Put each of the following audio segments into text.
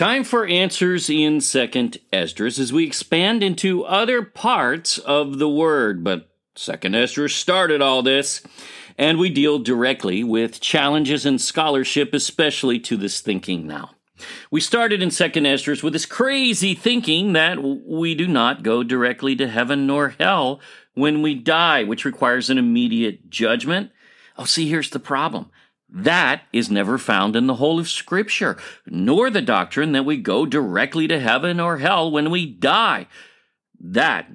Time for answers in 2nd Esdras as we expand into other parts of the word. But 2nd Esdras started all this, and we deal directly with challenges in scholarship, especially to this thinking now. We started in 2nd Esdras with this crazy thinking that we do not go directly to heaven nor hell when we die, which requires an immediate judgment. Oh, see, here's the problem. That is never found in the whole of Scripture, nor the doctrine that we go directly to heaven or hell when we die. That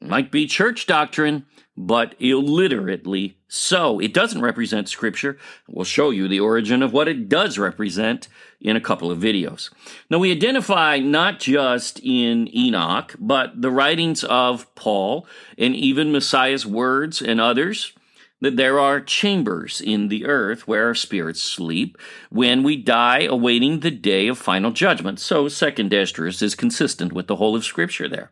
might be church doctrine, but illiterately so. It doesn't represent Scripture. We'll show you the origin of what it does represent in a couple of videos. Now, we identify not just in Enoch, but the writings of Paul and even Messiah's words and others that there are chambers in the earth where our spirits sleep when we die awaiting the day of final judgment. So, second Esdras is consistent with the whole of Scripture there.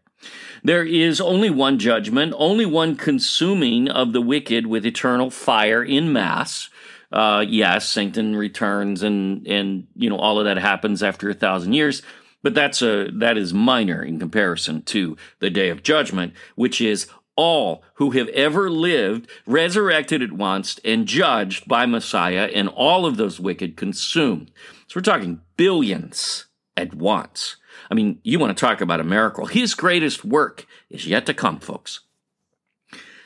There is only one judgment, only one consuming of the wicked with eternal fire in mass. Uh, yes, Satan returns and and you know all of that happens after a thousand years, but that's a that is minor in comparison to the day of judgment, which is all who have ever lived, resurrected at once, and judged by Messiah, and all of those wicked consumed. So we're talking billions at once. I mean, you want to talk about a miracle. His greatest work is yet to come, folks.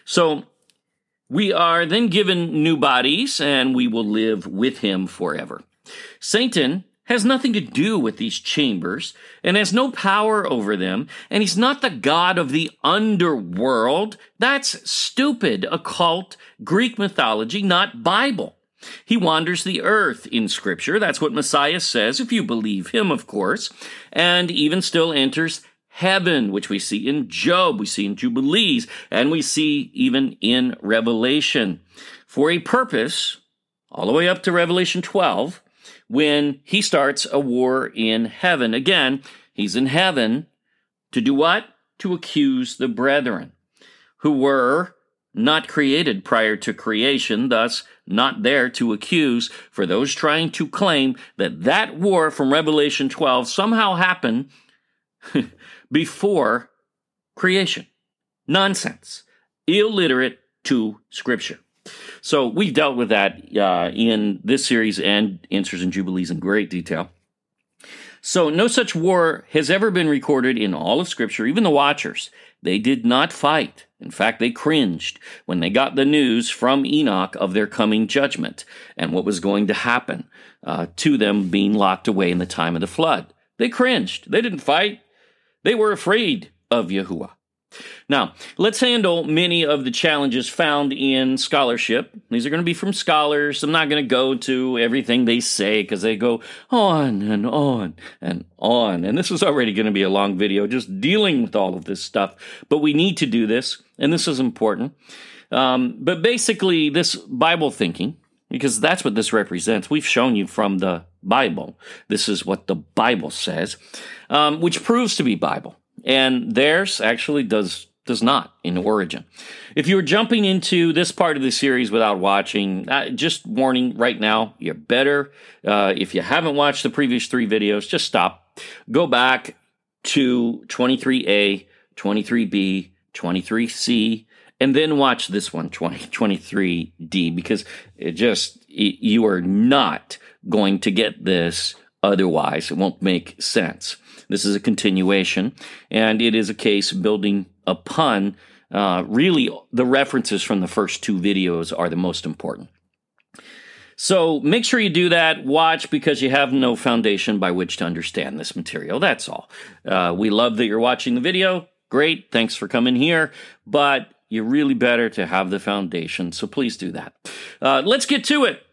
So we are then given new bodies, and we will live with him forever. Satan has nothing to do with these chambers and has no power over them, and he's not the god of the underworld. That's stupid, occult, Greek mythology, not Bible. He wanders the earth in Scripture. That's what Messiah says, if you believe him, of course, and even still enters heaven, which we see in Job, we see in Jubilees, and we see even in Revelation. For a purpose, all the way up to Revelation 12, when he starts a war in heaven. Again, he's in heaven to do what? To accuse the brethren who were not created prior to creation, thus not there to accuse for those trying to claim that that war from Revelation 12 somehow happened before creation. Nonsense. Illiterate to Scripture. So we've dealt with that uh, in this series and Answers In Jubilees in great detail. So no such war has ever been recorded in all of Scripture, even the Watchers. They did not fight. In fact, they cringed when they got the news from Enoch of their coming judgment and what was going to happen uh, to them being locked away in the time of the flood. They cringed. They didn't fight. They were afraid of Yahuwah. Now, let's handle many of the challenges found in scholarship. These are going to be from scholars. I'm not going to go to everything they say because they go on and on and on. And this is already going to be a long video just dealing with all of this stuff. But we need to do this, and this is important. Um, but basically, this Bible thinking, because that's what this represents, we've shown you from the Bible. This is what the Bible says, um, which proves to be Bible and theirs actually does does not in origin. If you are jumping into this part of the series without watching, just warning right now, you're better. Uh, if you haven't watched the previous three videos, just stop. Go back to 23A, 23B, 23C, and then watch this one, 20, 23D, because it just, you are not going to get this otherwise. It won't make sense. This is a continuation, and it is a case building upon uh, really the references from the first two videos are the most important. So make sure you do that. Watch because you have no foundation by which to understand this material. That's all. Uh, we love that you're watching the video. Great. Thanks for coming here. But you're really better to have the foundation. So please do that. Uh, let's get to it.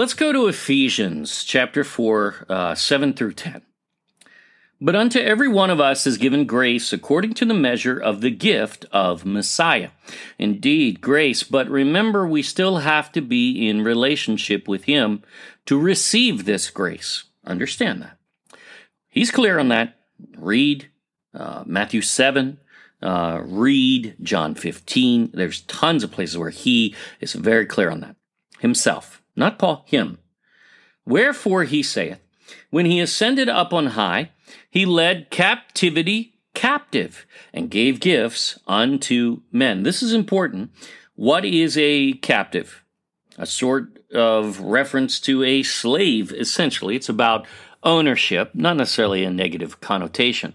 Let's go to Ephesians chapter 4, uh, 7 through 10. But unto every one of us is given grace according to the measure of the gift of Messiah. Indeed, grace, but remember we still have to be in relationship with Him to receive this grace. Understand that. He's clear on that. Read uh, Matthew 7, uh, read John 15. There's tons of places where He is very clear on that himself. Not Paul, him. Wherefore he saith, When he ascended up on high, he led captivity captive and gave gifts unto men. This is important. What is a captive? A sort of reference to a slave, essentially. It's about ownership, not necessarily a negative connotation.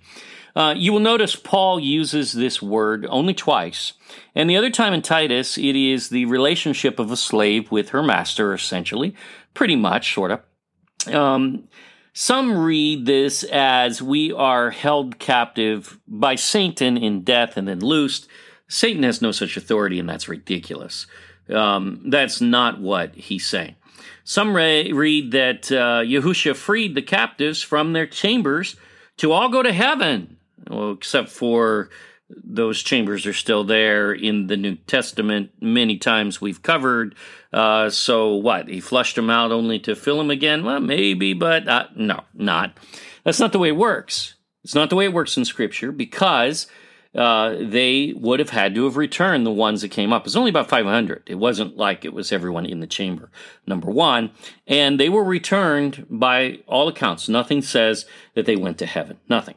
Uh, you will notice Paul uses this word only twice. And the other time in Titus, it is the relationship of a slave with her master, essentially. Pretty much, sort of. Um, some read this as we are held captive by Satan in death and then loosed. Satan has no such authority, and that's ridiculous. Um, that's not what he's saying. Some re- read that uh, Yahusha freed the captives from their chambers to all go to heaven, well, except for those chambers are still there in the New Testament. Many times we've covered. Uh, so what? He flushed them out only to fill them again? Well, maybe, but uh, no, not. That's not the way it works. It's not the way it works in Scripture because uh, they would have had to have returned the ones that came up. It's only about 500. It wasn't like it was everyone in the chamber, number one. And they were returned by all accounts. Nothing says that they went to heaven. Nothing.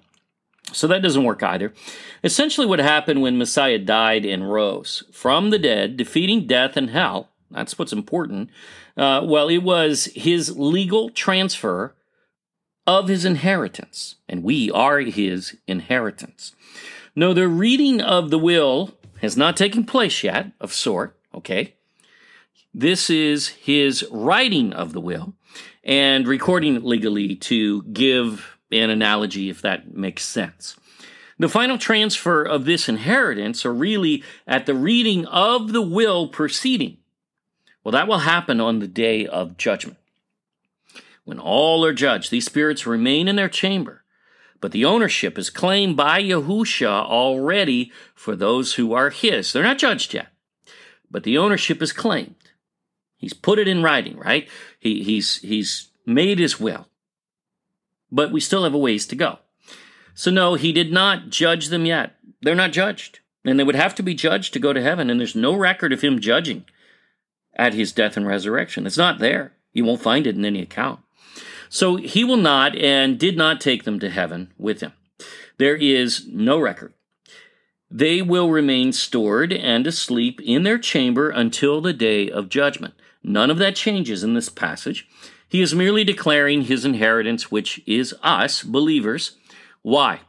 So that doesn't work either. Essentially, what happened when Messiah died and rose from the dead, defeating death and hell, that's what's important. Uh, well, it was his legal transfer of his inheritance, and we are his inheritance. No, the reading of the will has not taken place yet, of sort, okay? This is his writing of the will and recording it legally to give an analogy, if that makes sense. The final transfer of this inheritance are really at the reading of the will proceeding. Well, that will happen on the day of judgment. When all are judged, these spirits remain in their chamber but the ownership is claimed by Yahusha already for those who are his. They're not judged yet, but the ownership is claimed. He's put it in writing, right? He, he's, he's made his will. But we still have a ways to go. So, no, he did not judge them yet. They're not judged. And they would have to be judged to go to heaven. And there's no record of him judging at his death and resurrection. It's not there. You won't find it in any account. So he will not and did not take them to heaven with him. There is no record. They will remain stored and asleep in their chamber until the day of judgment. None of that changes in this passage. He is merely declaring his inheritance, which is us, believers. Why?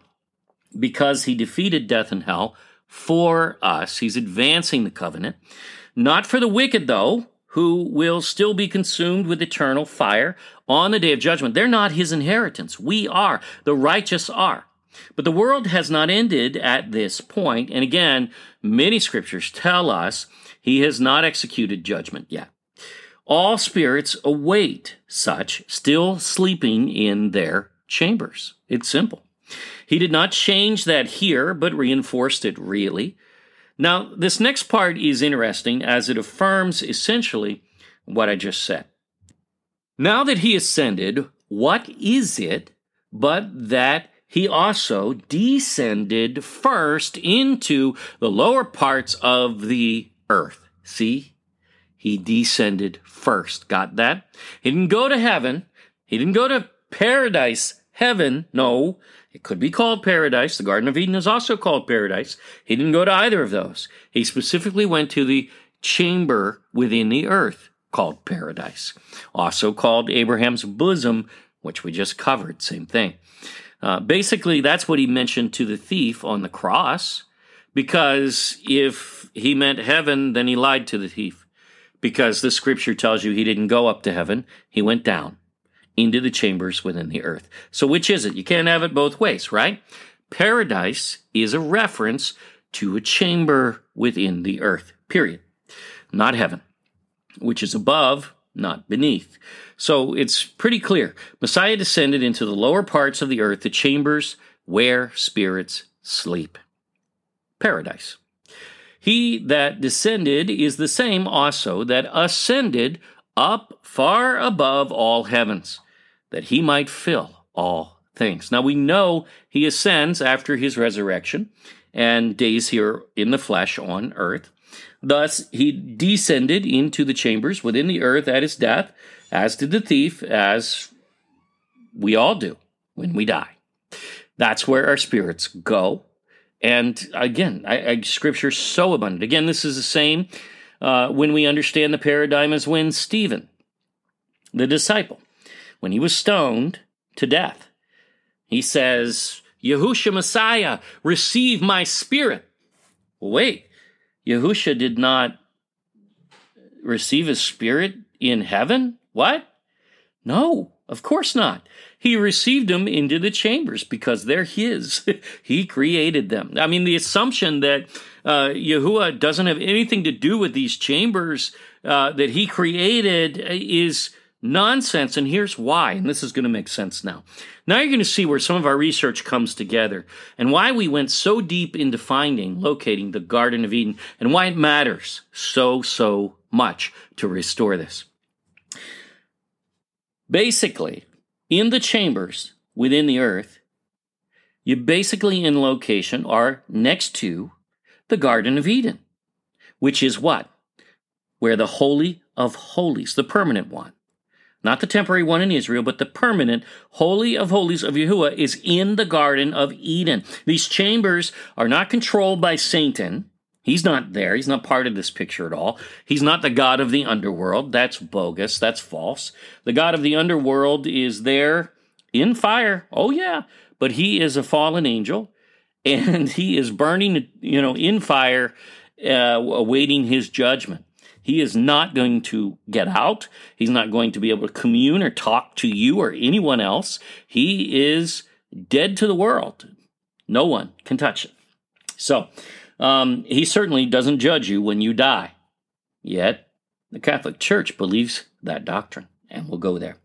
Because he defeated death and hell for us. He's advancing the covenant. Not for the wicked, though, who will still be consumed with eternal fire on the day of judgment. They're not his inheritance. We are. The righteous are. But the world has not ended at this point. and again, many scriptures tell us he has not executed judgment yet. All spirits await such, still sleeping in their chambers. It's simple. He did not change that here, but reinforced it really. Now, this next part is interesting as it affirms essentially what I just said. Now that he ascended, what is it but that he also descended first into the lower parts of the earth? See? He descended first. Got that? He didn't go to heaven. He didn't go to paradise, heaven. No. It could be called paradise. The Garden of Eden is also called paradise. He didn't go to either of those. He specifically went to the chamber within the earth called paradise, also called Abraham's bosom, which we just covered. Same thing. Uh, basically, that's what he mentioned to the thief on the cross, because if he meant heaven, then he lied to the thief, because the scripture tells you he didn't go up to heaven, he went down into the chambers within the earth. So, which is it? You can't have it both ways, right? Paradise is a reference to a chamber within the earth, period. Not heaven, which is above, not beneath. So it's pretty clear. Messiah descended into the lower parts of the earth, the chambers where spirits sleep. Paradise. He that descended is the same also that ascended up far above all heavens that he might fill all things. Now we know he ascends after his resurrection and days here in the flesh on earth. Thus, he descended into the chambers within the earth at his death, as did the thief, as we all do when we die. That's where our spirits go. And again, I, I, Scripture so abundant. Again, this is the same uh, when we understand the paradigm as when Stephen, the disciple, when he was stoned to death, he says, Yahusha Messiah, receive my spirit. Wait, Yahusha did not receive his spirit in heaven? What? No, of course not. He received them into the chambers because they're his. he created them. I mean, the assumption that uh, Yahuwah doesn't have anything to do with these chambers uh, that he created is nonsense. And here's why. And this is going to make sense now. Now you're going to see where some of our research comes together and why we went so deep into finding, locating the Garden of Eden and why it matters so, so much to restore this. Basically, in the chambers within the earth, you basically in location are next to the Garden of Eden, which is what? Where the Holy of Holies, the permanent one, not the temporary one in Israel, but the permanent Holy of Holies of Yahuwah is in the Garden of Eden. These chambers are not controlled by Satan. He's not there. He's not part of this picture at all. He's not the God of the underworld. That's bogus. That's false. The God of the underworld is there in fire. Oh, yeah. But he is a fallen angel and he is burning, you know, in fire, uh, awaiting his judgment. He is not going to get out. He's not going to be able to commune or talk to you or anyone else. He is dead to the world. No one can touch it. So, um, he certainly doesn't judge you when you die. Yet, the Catholic Church believes that doctrine, and we'll go there.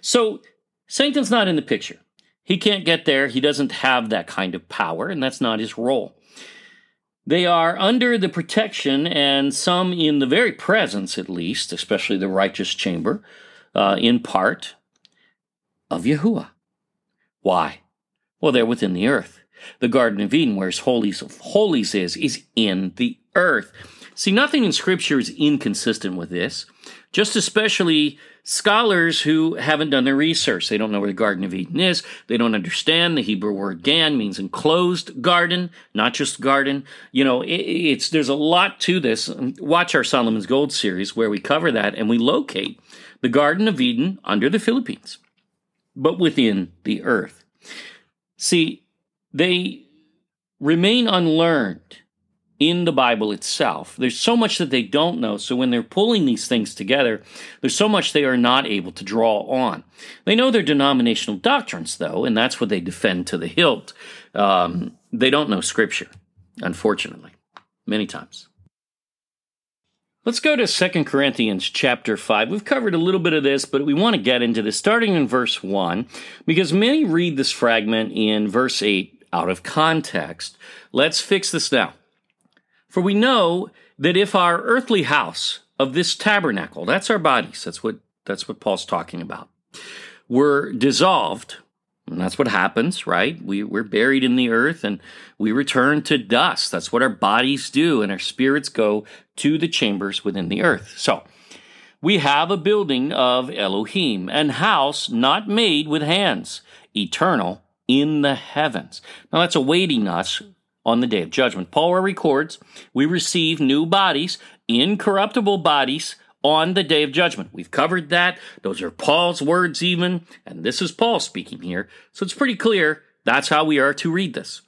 So, Satan's not in the picture. He can't get there. He doesn't have that kind of power, and that's not his role. They are under the protection and some in the very presence, at least, especially the righteous chamber, uh, in part, of Yahuwah. Why? Well, they're within the earth. The Garden of Eden, where his holies of holies is, is in the earth. See, nothing in Scripture is inconsistent with this, just especially scholars who haven't done their research. They don't know where the Garden of Eden is. They don't understand the Hebrew word gan means enclosed garden, not just garden. You know, it, it's there's a lot to this. Watch our Solomon's Gold series where we cover that and we locate the Garden of Eden under the Philippines, but within the earth. See, they remain unlearned in the Bible itself. There's so much that they don't know. So when they're pulling these things together, there's so much they are not able to draw on. They know their denominational doctrines, though, and that's what they defend to the hilt. Um, they don't know Scripture, unfortunately, many times. Let's go to 2 Corinthians chapter 5. We've covered a little bit of this, but we want to get into this starting in verse 1 because many read this fragment in verse 8 out of context. Let's fix this now. For we know that if our earthly house of this tabernacle, that's our bodies, that's what that's what Paul's talking about, were dissolved, and that's what happens, right? We, we're buried in the earth and we return to dust. That's what our bodies do, and our spirits go to the chambers within the earth. So, we have a building of Elohim, an house not made with hands, eternal in the heavens. Now, that's awaiting us on the day of judgment. Paul records, we receive new bodies, incorruptible bodies, on the day of judgment. We've covered that. Those are Paul's words, even, and this is Paul speaking here. So it's pretty clear that's how we are to read this.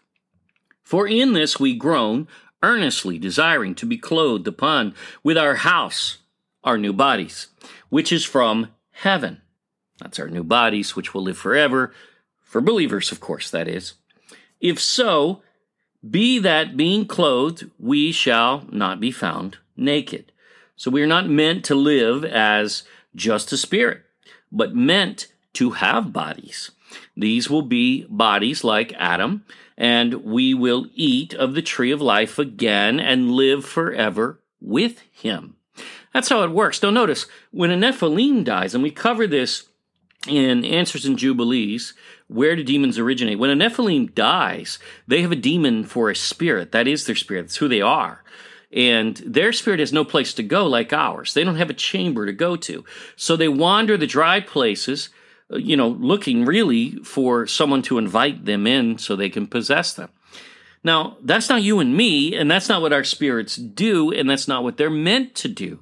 For in this we groan, earnestly desiring to be clothed upon with our house, our new bodies, which is from heaven. That's our new bodies, which will live forever, for believers, of course, that is. If so, be that being clothed, we shall not be found naked. So we are not meant to live as just a spirit, but meant to have bodies. These will be bodies like Adam, and we will eat of the tree of life again and live forever with him. That's how it works. Now, notice when a Nephilim dies, and we cover this in Answers In Jubilees, where do demons originate? When a Nephilim dies, they have a demon for a spirit. That is their spirit. That's who they are. and their spirit has no place to go like ours. They don't have a chamber to go to. So they wander the dry places, uh, you know, looking really for someone to invite them in so they can possess them. Now, that's not you and me, and that's not what our spirits do, and that's not what they're meant to do.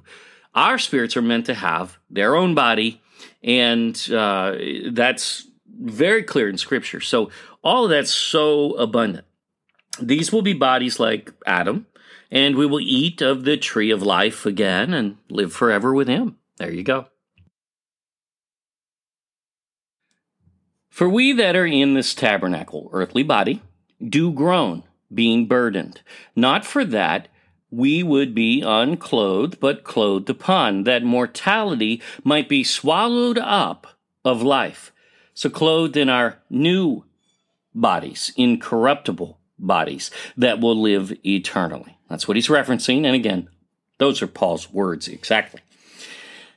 Our spirits are meant to have their own body, and uh, that's very clear in Scripture. So, all of that's so abundant. These will be bodies like Adam, and we will eat of the tree of life again and live forever with him. There you go. For we that are in this tabernacle, earthly body, do groan, being burdened, not for that we would be unclothed, but clothed upon, that mortality might be swallowed up of life. So, clothed in our new bodies, incorruptible bodies, that will live eternally. That's what he's referencing. And again, those are Paul's words exactly.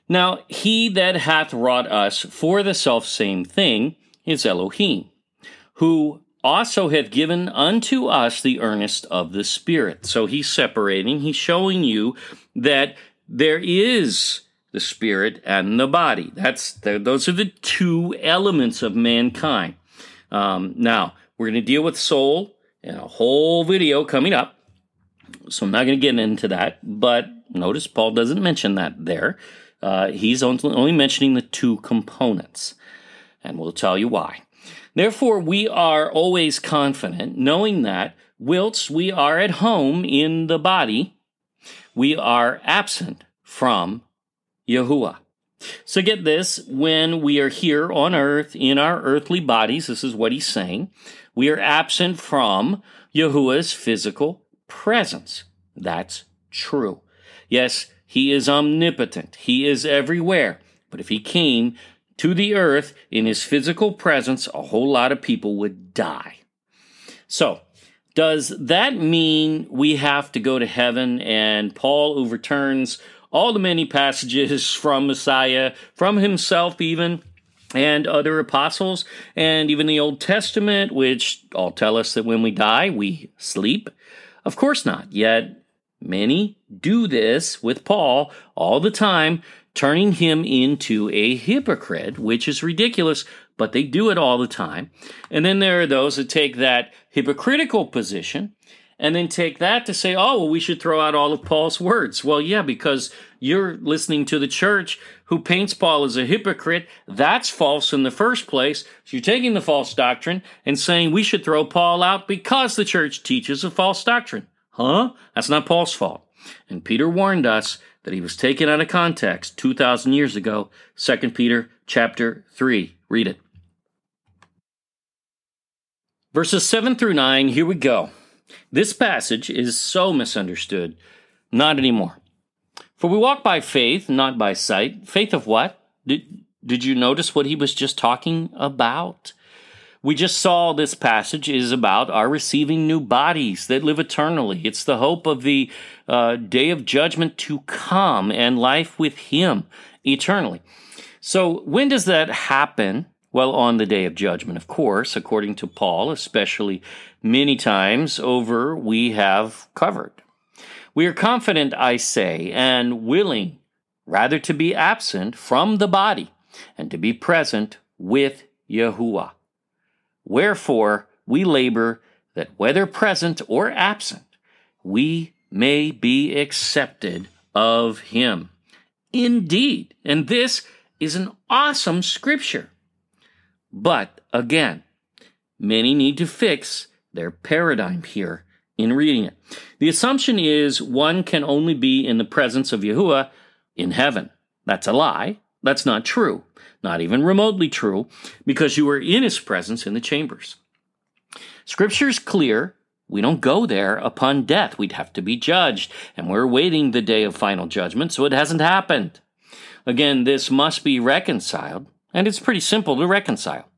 Now, he that hath wrought us for the self same thing is Elohim, who also hath given unto us the earnest of the Spirit. So he's separating, he's showing you that there is the spirit and the body. That's the, those are the two elements of mankind. Um, now we're going to deal with soul in a whole video coming up. So I'm not going to get into that, but notice Paul doesn't mention that there. Uh, he's only mentioning the two components, and we'll tell you why. Therefore, we are always confident, knowing that whilst we are at home in the body, we are absent from Yahuwah. So get this when we are here on earth in our earthly bodies, this is what he's saying, we are absent from Yahuwah's physical presence. That's true. Yes, he is omnipotent, he is everywhere. But if he came to the earth in his physical presence, a whole lot of people would die. So, does that mean we have to go to heaven? And Paul overturns all the many passages from Messiah, from himself even, and other apostles, and even the Old Testament, which all tell us that when we die, we sleep? Of course not. Yet many do this with Paul all the time, turning him into a hypocrite, which is ridiculous, but they do it all the time. And then there are those that take that hypocritical position and then take that to say, oh, well, we should throw out all of Paul's words. Well, yeah, because you're listening to the church who paints Paul as a hypocrite. That's false in the first place. So you're taking the false doctrine and saying we should throw Paul out because the church teaches a false doctrine. Huh? That's not Paul's fault. And Peter warned us that he was taken out of context 2,000 years ago. 2 Peter chapter 3. Read it. Verses 7 through 9, here we go. This passage is so misunderstood. Not anymore. For we walk by faith, not by sight. Faith of what? Did, did you notice what he was just talking about? We just saw this passage is about our receiving new bodies that live eternally. It's the hope of the uh, day of judgment to come and life with Him eternally. So, when does that happen? Well, on the day of judgment, of course, according to Paul, especially many times over, we have covered. We are confident, I say, and willing rather to be absent from the body and to be present with Yahuwah. Wherefore, we labor that whether present or absent, we may be accepted of Him. Indeed, and this is an awesome scripture. But again, many need to fix their paradigm here in reading it. The assumption is one can only be in the presence of Yahuwah in heaven. That's a lie. That's not true. Not even remotely true, because you were in his presence in the chambers. Scripture is clear. We don't go there upon death. We'd have to be judged, and we're waiting the day of final judgment, so it hasn't happened. Again, this must be reconciled. And it's pretty simple to reconcile.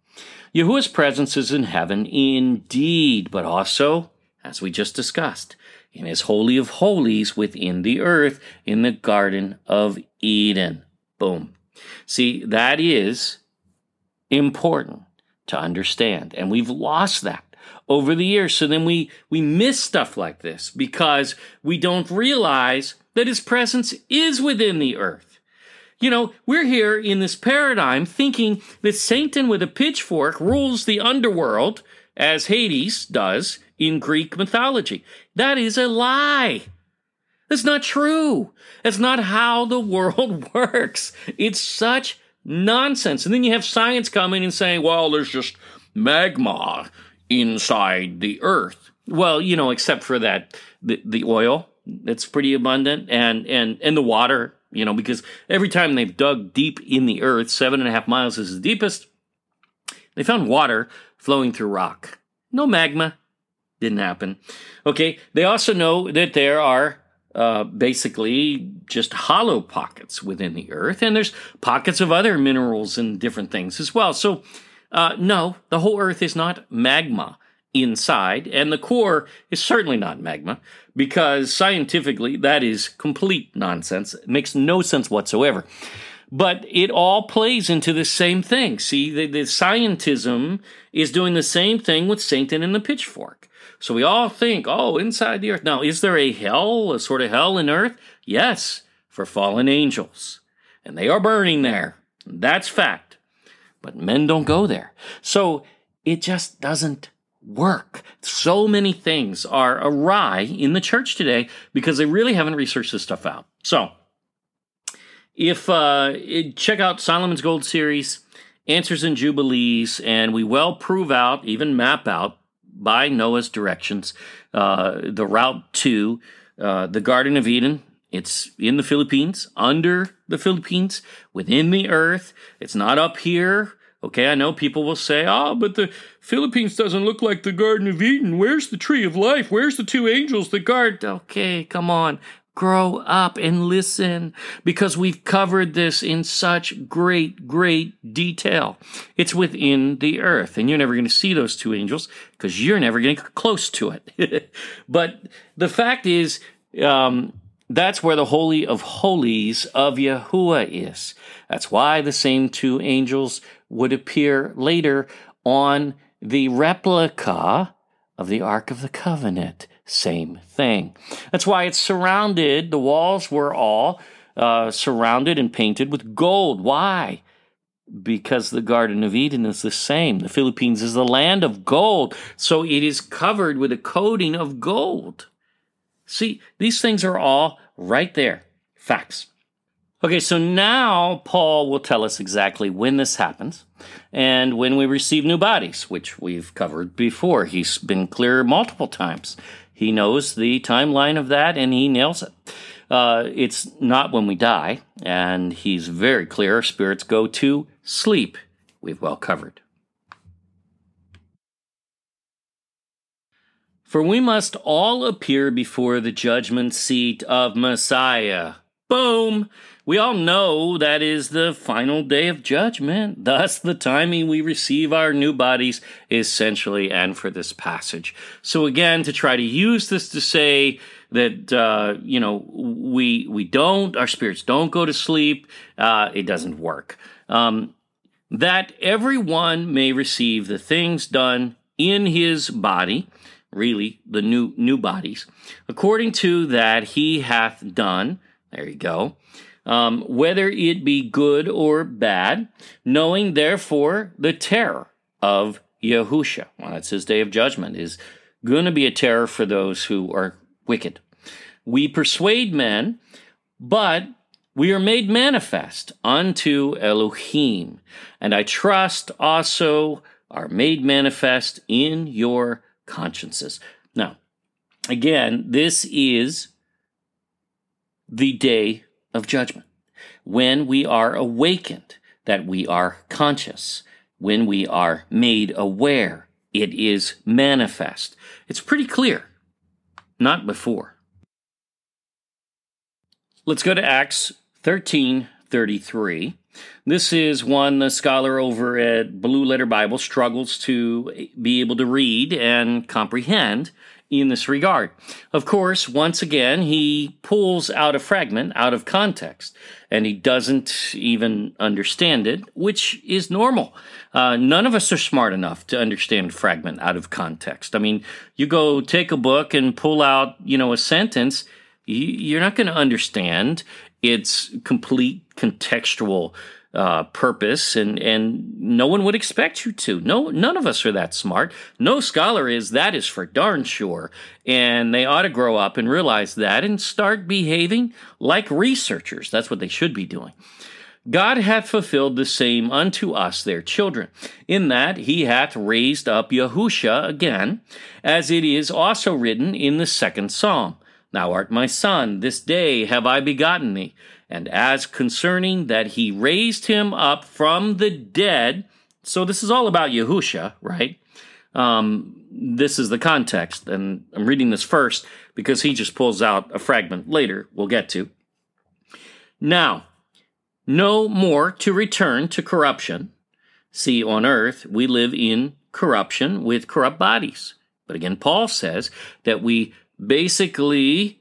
Yahuwah's presence is in heaven indeed, but also, as we just discussed, in his holy of holies within the earth in the Garden of Eden. Boom. See, that is important to understand, and we've lost that over the years. So then we, we miss stuff like this because we don't realize that his presence is within the earth. You know, we're here in this paradigm thinking that Satan with a pitchfork rules the underworld as Hades does in Greek mythology. That is a lie. That's not true. That's not how the world works. It's such nonsense. And then you have science coming and saying, well, there's just magma inside the earth. Well, you know, except for that, the, the oil that's pretty abundant and, and, and the water, you know, because every time they've dug deep in the earth, seven and a half miles is the deepest, they found water flowing through rock. No magma. Didn't happen. Okay. They also know that there are uh, basically just hollow pockets within the earth, and there's pockets of other minerals and different things as well. So, uh, no, the whole earth is not magma inside, and the core is certainly not magma because scientifically that is complete nonsense. It makes no sense whatsoever. But it all plays into the same thing. See, the, the scientism is doing the same thing with Satan and the pitchfork. So we all think, oh, inside the earth. Now, is there a hell, a sort of hell in earth? Yes, for fallen angels. And they are burning there. That's fact. But men don't go there. So it just doesn't work. So many things are awry in the church today because they really haven't researched this stuff out. So if uh, check out Solomon's Gold series, Answers In Jubilees, and we well prove out, even map out by Noah's directions, uh, the route to uh, the Garden of Eden. It's in the Philippines, under the Philippines, within the earth. It's not up here. Okay, I know people will say, oh, but the Philippines doesn't look like the Garden of Eden. Where's the tree of life? Where's the two angels that guard? Okay, come on grow up and listen because we've covered this in such great, great detail. It's within the earth, and you're never going to see those two angels because you're never going to get close to it. but the fact is, um, that's where the Holy of Holies of Yahuwah is. That's why the same two angels would appear later on the replica of the Ark of the Covenant same thing. That's why it's surrounded, the walls were all uh, surrounded and painted with gold. Why? Because the Garden of Eden is the same. The Philippines is the land of gold, so it is covered with a coating of gold. See, these things are all right there. Facts. Okay, so now Paul will tell us exactly when this happens and when we receive new bodies, which we've covered before. He's been clear multiple times. He knows the timeline of that and he nails it. Uh, it's not when we die, and he's very clear spirits go to sleep. We've well covered. For we must all appear before the judgment seat of Messiah. Boom! We all know that is the final day of judgment. Thus, the timing we receive our new bodies is essentially and for this passage. So, again, to try to use this to say that uh, you know we we don't our spirits don't go to sleep, uh, it doesn't work. Um, that everyone may receive the things done in his body, really the new new bodies, according to that he hath done. There you go um, whether it be good or bad, knowing therefore the terror of Yahusha. Well, that's his day of judgment, is going to be a terror for those who are wicked. We persuade men, but we are made manifest unto Elohim, and I trust also are made manifest in your consciences. Now, again, this is the day of judgment. When we are awakened, that we are conscious, when we are made aware, it is manifest. It's pretty clear, not before. Let's go to Acts 13 33. This is one the scholar over at Blue Letter Bible struggles to be able to read and comprehend in this regard. Of course, once again, he pulls out a fragment out of context and he doesn't even understand it, which is normal. Uh, none of us are smart enough to understand a fragment out of context. I mean, you go take a book and pull out, you know, a sentence, you're not going to understand its complete contextual uh, purpose, and and no one would expect you to. No, none of us are that smart. No scholar is. That is for darn sure. And they ought to grow up and realize that and start behaving like researchers. That's what they should be doing. God hath fulfilled the same unto us, their children, in that he hath raised up Yahusha again, as it is also written in the second psalm. Thou art my son, this day have I begotten thee. And as concerning that he raised him up from the dead, so this is all about Yahusha, right? Um, this is the context, and I'm reading this first because he just pulls out a fragment later, we'll get to. Now, no more to return to corruption. See, on earth, we live in corruption with corrupt bodies. But again, Paul says that we basically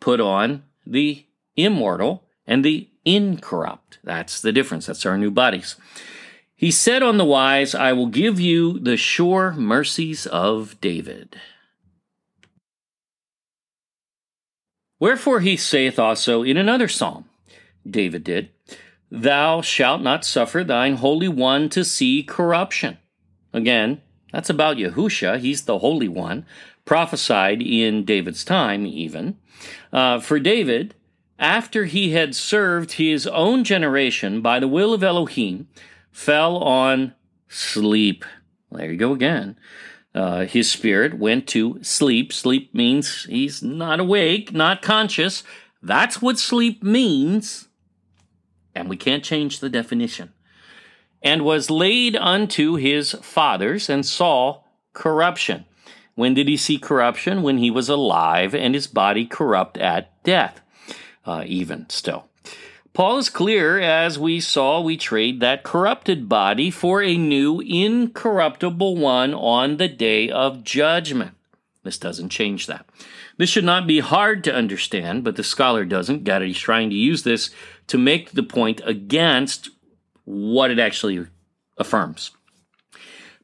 put on the immortal and the incorrupt. That's the difference. That's our new bodies. He said on the wise, I will give you the sure mercies of David. Wherefore he saith also in another psalm, David did, Thou shalt not suffer thine Holy One to see corruption. Again, that's about Yahusha. He's the Holy One, prophesied in David's time, even. Uh, for David, after he had served his own generation by the will of Elohim, fell on sleep. There you go again. Uh, his spirit went to sleep. Sleep means he's not awake, not conscious. That's what sleep means. And we can't change the definition. And was laid unto his fathers and saw corruption. When did he see corruption? When he was alive and his body corrupt at death uh, even still. Paul is clear, as we saw, we trade that corrupted body for a new, incorruptible one on the day of judgment. This doesn't change that. This should not be hard to understand, but the scholar doesn't get it. He's trying to use this to make the point against what it actually affirms.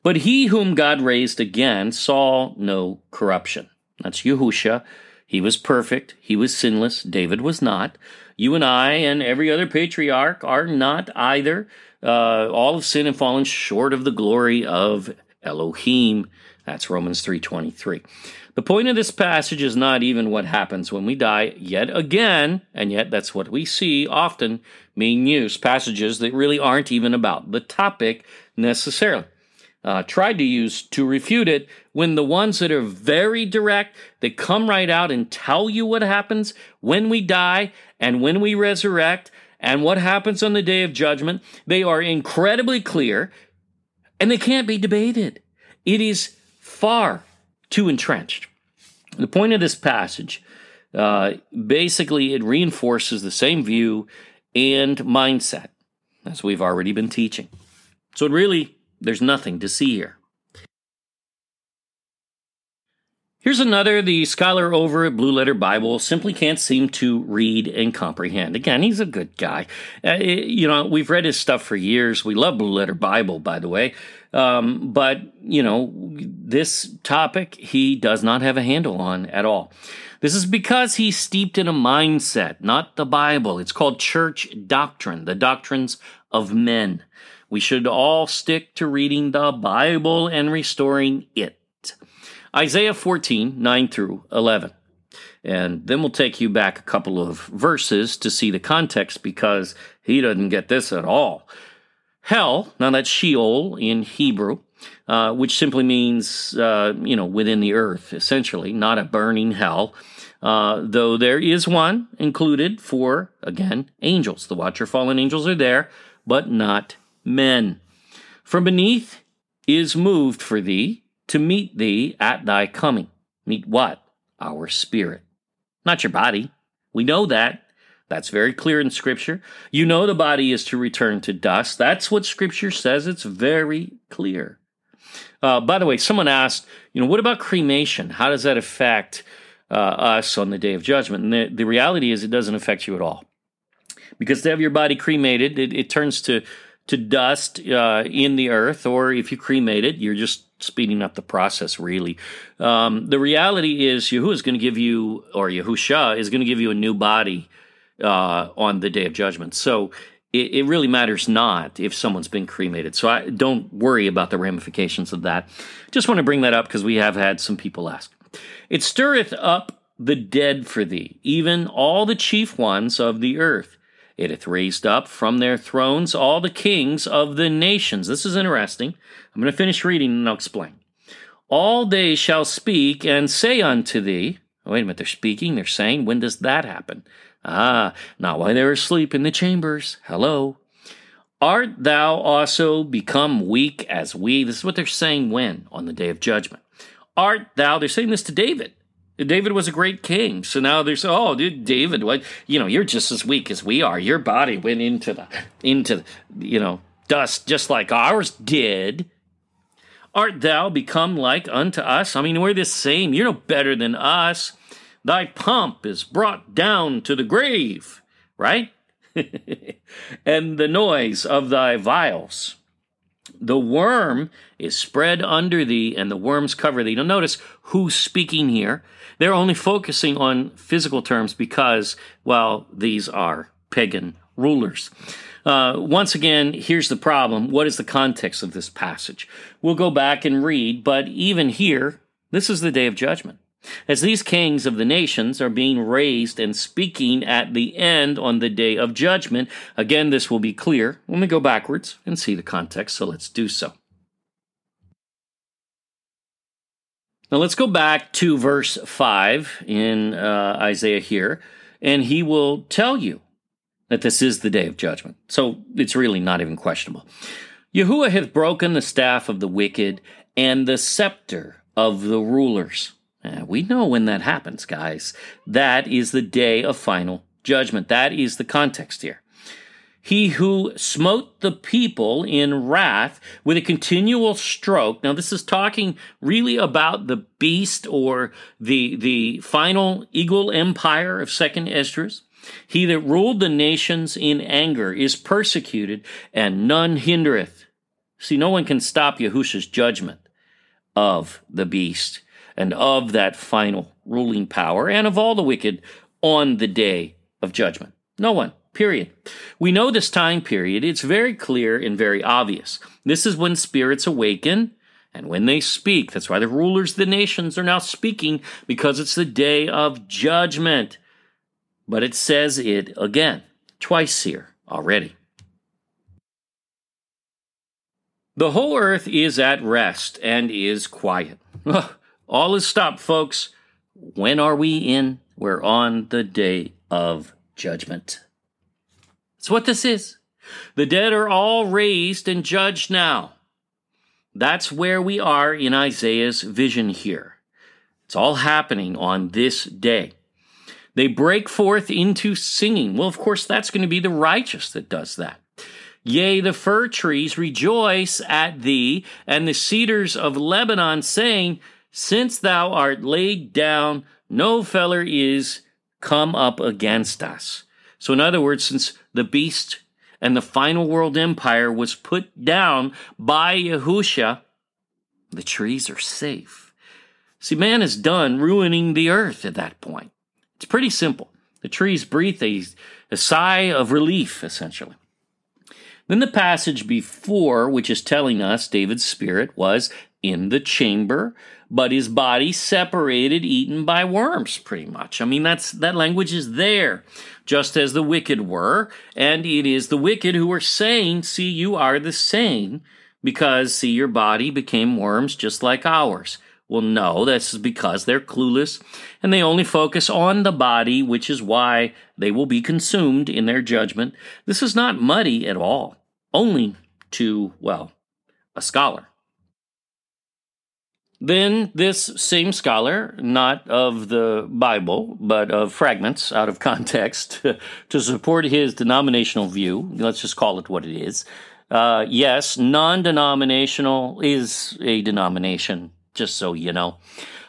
But he whom God raised again saw no corruption. That's Yahusha, he was perfect. He was sinless. David was not. You and I and every other patriarch are not either. Uh, all of sin and fallen short of the glory of Elohim. That's Romans 3:23. The point of this passage is not even what happens when we die yet again, and yet that's what we see often being used passages that really aren't even about the topic necessarily uh, tried to use to refute it when the ones that are very direct, they come right out and tell you what happens when we die and when we resurrect and what happens on the day of judgment, they are incredibly clear and they can't be debated. It is far too entrenched. The point of this passage, uh, basically, it reinforces the same view and mindset as we've already been teaching. So it really there's nothing to see here. Here's another the scholar over at Blue Letter Bible simply can't seem to read and comprehend. Again, he's a good guy. Uh, you know, we've read his stuff for years. We love Blue Letter Bible, by the way. Um, but, you know, this topic he does not have a handle on at all. This is because he's steeped in a mindset, not the Bible. It's called church doctrine, the doctrines of men. We should all stick to reading the Bible and restoring it. Isaiah 14, 9 through 11. And then we'll take you back a couple of verses to see the context because he doesn't get this at all. Hell, now that's Sheol in Hebrew, uh, which simply means, uh, you know, within the earth, essentially, not a burning hell. Uh, though there is one included for, again, angels. The watcher fallen angels are there, but not men. From beneath is moved for thee to meet thee at thy coming. Meet what? Our spirit. Not your body. We know that. That's very clear in Scripture. You know the body is to return to dust. That's what Scripture says. It's very clear. Uh, by the way, someone asked, you know, what about cremation? How does that affect uh, us on the day of judgment? And the, the reality is, it doesn't affect you at all. Because to have your body cremated, it, it turns to to dust uh, in the earth, or if you cremate it, you're just speeding up the process, really. Um, the reality is, Yahuwah is going to give you, or Yahusha is going to give you a new body uh, on the day of judgment. So it, it, really matters not if someone's been cremated. So I don't worry about the ramifications of that. Just want to bring that up because we have had some people ask. It stirreth up the dead for thee, even all the chief ones of the earth. It hath raised up from their thrones all the kings of the nations. This is interesting. I'm going to finish reading and I'll explain. All they shall speak and say unto thee. Oh, wait a minute, they're speaking, they're saying. When does that happen? Ah, not while they're asleep in the chambers. Hello. Art thou also become weak as we? This is what they're saying when? On the day of judgment. Art thou, they're saying this to David. David was a great king. So now there's oh, dude, David, what you know, you're just as weak as we are. Your body went into the into you know dust just like ours did. Art thou become like unto us? I mean, we're the same. You're no better than us. Thy pomp is brought down to the grave, right? and the noise of thy viols. The worm is spread under thee, and the worms cover thee. Now, notice who's speaking here. They're only focusing on physical terms because, well, these are pagan rulers. Uh, once again, here's the problem. What is the context of this passage? We'll go back and read, but even here, this is the day of judgment. As these kings of the nations are being raised and speaking at the end on the day of judgment, again, this will be clear when we go backwards and see the context, so let's do so. Now let's go back to verse 5 in uh, Isaiah here, and he will tell you that this is the day of judgment. So it's really not even questionable. Yahuwah hath broken the staff of the wicked and the scepter of the rulers. We know when that happens, guys. That is the day of final judgment. That is the context here. He who smote the people in wrath with a continual stroke. Now, this is talking really about the beast or the, the final eagle empire of Second Esdras. He that ruled the nations in anger is persecuted, and none hindereth. See, no one can stop Yahusha's judgment of the beast and of that final ruling power and of all the wicked on the day of judgment. No one. Period. We know this time period. It's very clear and very obvious. This is when spirits awaken and when they speak. That's why the rulers of the nations are now speaking because it's the day of judgment. But it says it again, twice here already. The whole earth is at rest and is quiet. All is stopped, folks. When are we in? We're on the day of judgment. That's what this is. The dead are all raised and judged now. That's where we are in Isaiah's vision here. It's all happening on this day. They break forth into singing. Well, of course, that's going to be the righteous that does that. Yea, the fir trees rejoice at thee, and the cedars of Lebanon, saying, Since thou art laid down, no feller is come up against us. So, in other words, since the beast and the final world empire was put down by Yahusha, the trees are safe. See, man is done ruining the earth at that point. It's pretty simple. The trees breathe a, a sigh of relief, essentially. Then the passage before, which is telling us David's spirit was in the chamber, but his body separated, eaten by worms, pretty much. I mean, that's that language is there, just as the wicked were, and it is the wicked who are saying, "See, you are the same." Because, see, your body became worms just like ours. Well, no, this is because they're clueless and they only focus on the body, which is why they will be consumed in their judgment. This is not muddy at all, only to, well, a scholar. Then this same scholar, not of the Bible, but of fragments out of context, to support his denominational view, let's just call it what it is. Uh, yes, non denominational is a denomination, just so you know.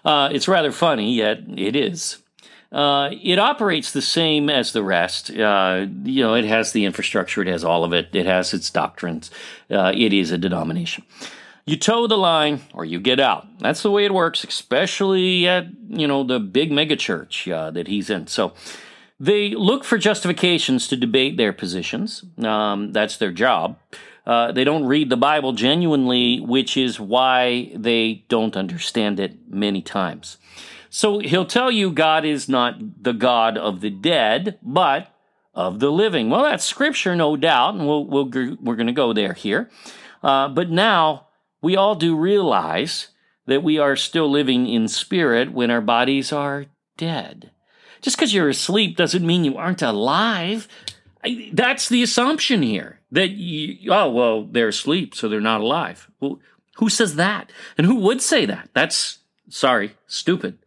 Uh, it's rather funny, yet it is. Uh, it operates the same as the rest. Uh, you know, it has the infrastructure, it has all of it, it has its doctrines. Uh, it is a denomination. You toe the line or you get out. That's the way it works, especially at, you know, the big megachurch uh, that he's in. So they look for justifications to debate their positions. Um, that's their job. Uh, they don't read the Bible genuinely, which is why they don't understand it many times. So he'll tell you God is not the God of the dead, but of the living. Well, that's scripture, no doubt, and we'll, we'll we're going to go there here. Uh, but now we all do realize that we are still living in spirit when our bodies are dead. Just because you're asleep doesn't mean you aren't alive. I, that's the assumption here that you, oh well they're asleep so they're not alive. Well, who says that? And who would say that? That's sorry, stupid.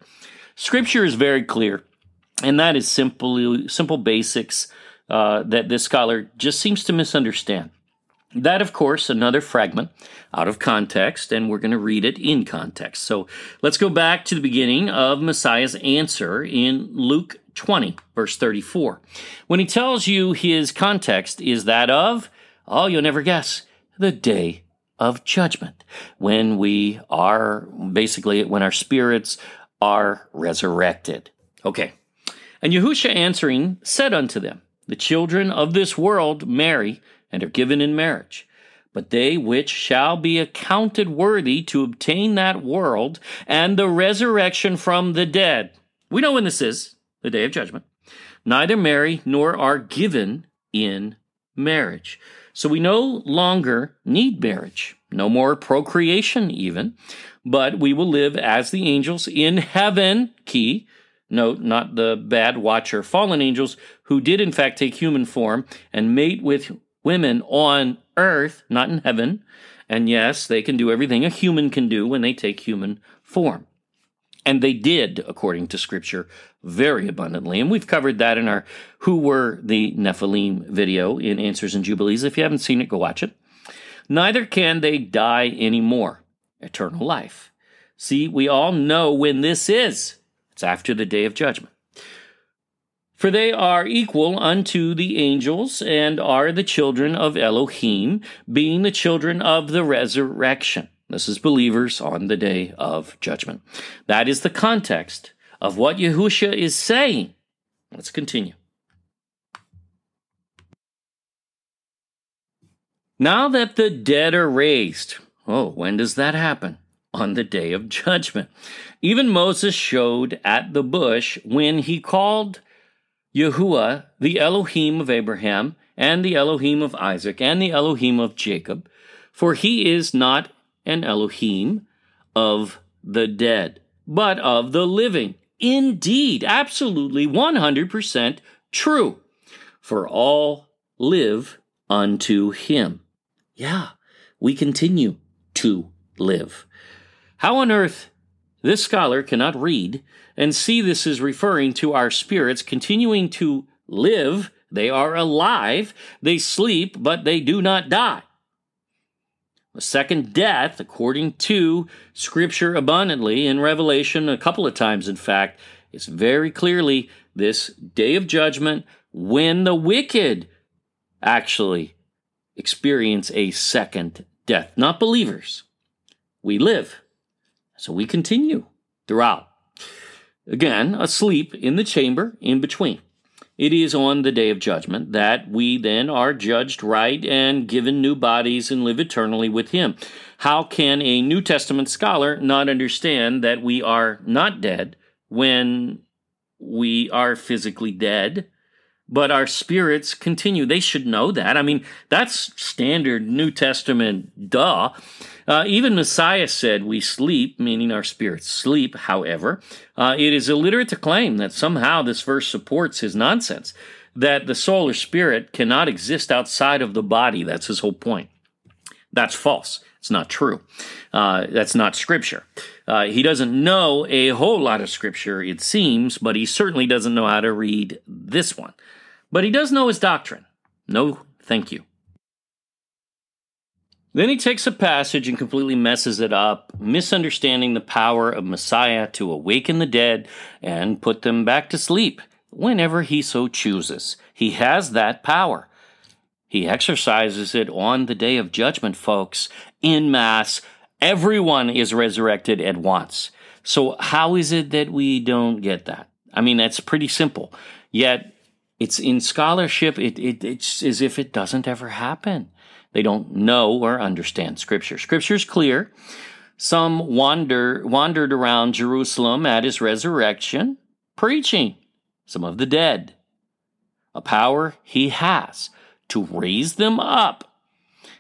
Scripture is very clear, and that is simple simple basics uh, that this scholar just seems to misunderstand. That, of course, another fragment out of context, and we're going to read it in context. So let's go back to the beginning of Messiah's answer in Luke 20, verse 34. When he tells you his context is that of, oh, you'll never guess, the day of judgment, when we are basically, when our spirits are resurrected. Okay. And Yahusha answering said unto them, The children of this world marry and are given in marriage. But they which shall be accounted worthy to obtain that world and the resurrection from the dead. We know when this is, the day of judgment. Neither marry nor are given in marriage. So we no longer need marriage, no more procreation even, but we will live as the angels in heaven, key. Note, not the bad watcher fallen angels who did in fact take human form and mate with women on earth, not in heaven. And yes, they can do everything a human can do when they take human form. And they did, according to scripture, very abundantly. And we've covered that in our Who Were the Nephilim video in Answers In Jubilees. If you haven't seen it, go watch it. Neither can they die anymore. Eternal life. See, we all know when this is. It's after the day of judgment. For they are equal unto the angels and are the children of Elohim, being the children of the resurrection. This is believers on the day of judgment. That is the context of what Yahusha is saying. Let's continue. Now that the dead are raised, oh, when does that happen? On the day of judgment. Even Moses showed at the bush when he called Yahuwah, the Elohim of Abraham, and the Elohim of Isaac, and the Elohim of Jacob, for he is not an Elohim of the dead, but of the living. Indeed, absolutely 100% true. For all live unto him. Yeah, we continue to live. How on earth this scholar cannot read and see this is referring to our spirits continuing to live. They are alive. They sleep, but they do not die. The second death, according to Scripture abundantly in Revelation, a couple of times in fact, is very clearly this day of judgment when the wicked actually experience a second death, not believers. We live. So we continue throughout. Again, asleep in the chamber in between. It is on the day of judgment that we then are judged right and given new bodies and live eternally with Him. How can a New Testament scholar not understand that we are not dead when we are physically dead? But our spirits continue. They should know that. I mean, that's standard New Testament duh. Uh, even Messiah said we sleep, meaning our spirits sleep, however. Uh, it is illiterate to claim that somehow this verse supports his nonsense, that the soul or spirit cannot exist outside of the body. That's his whole point. That's false. It's not true. Uh, that's not scripture. Uh, he doesn't know a whole lot of scripture, it seems, but he certainly doesn't know how to read this one. But he does know his doctrine. No, thank you. Then he takes a passage and completely messes it up, misunderstanding the power of Messiah to awaken the dead and put them back to sleep whenever he so chooses. He has that power. He exercises it on the day of judgment, folks, in Mass. Everyone is resurrected at once. So, how is it that we don't get that? I mean, that's pretty simple. Yet, it's in scholarship, it, it, it's as if it doesn't ever happen. They don't know or understand Scripture. Scripture's clear. Some wander, wandered around Jerusalem at his resurrection, preaching some of the dead. A power he has to raise them up,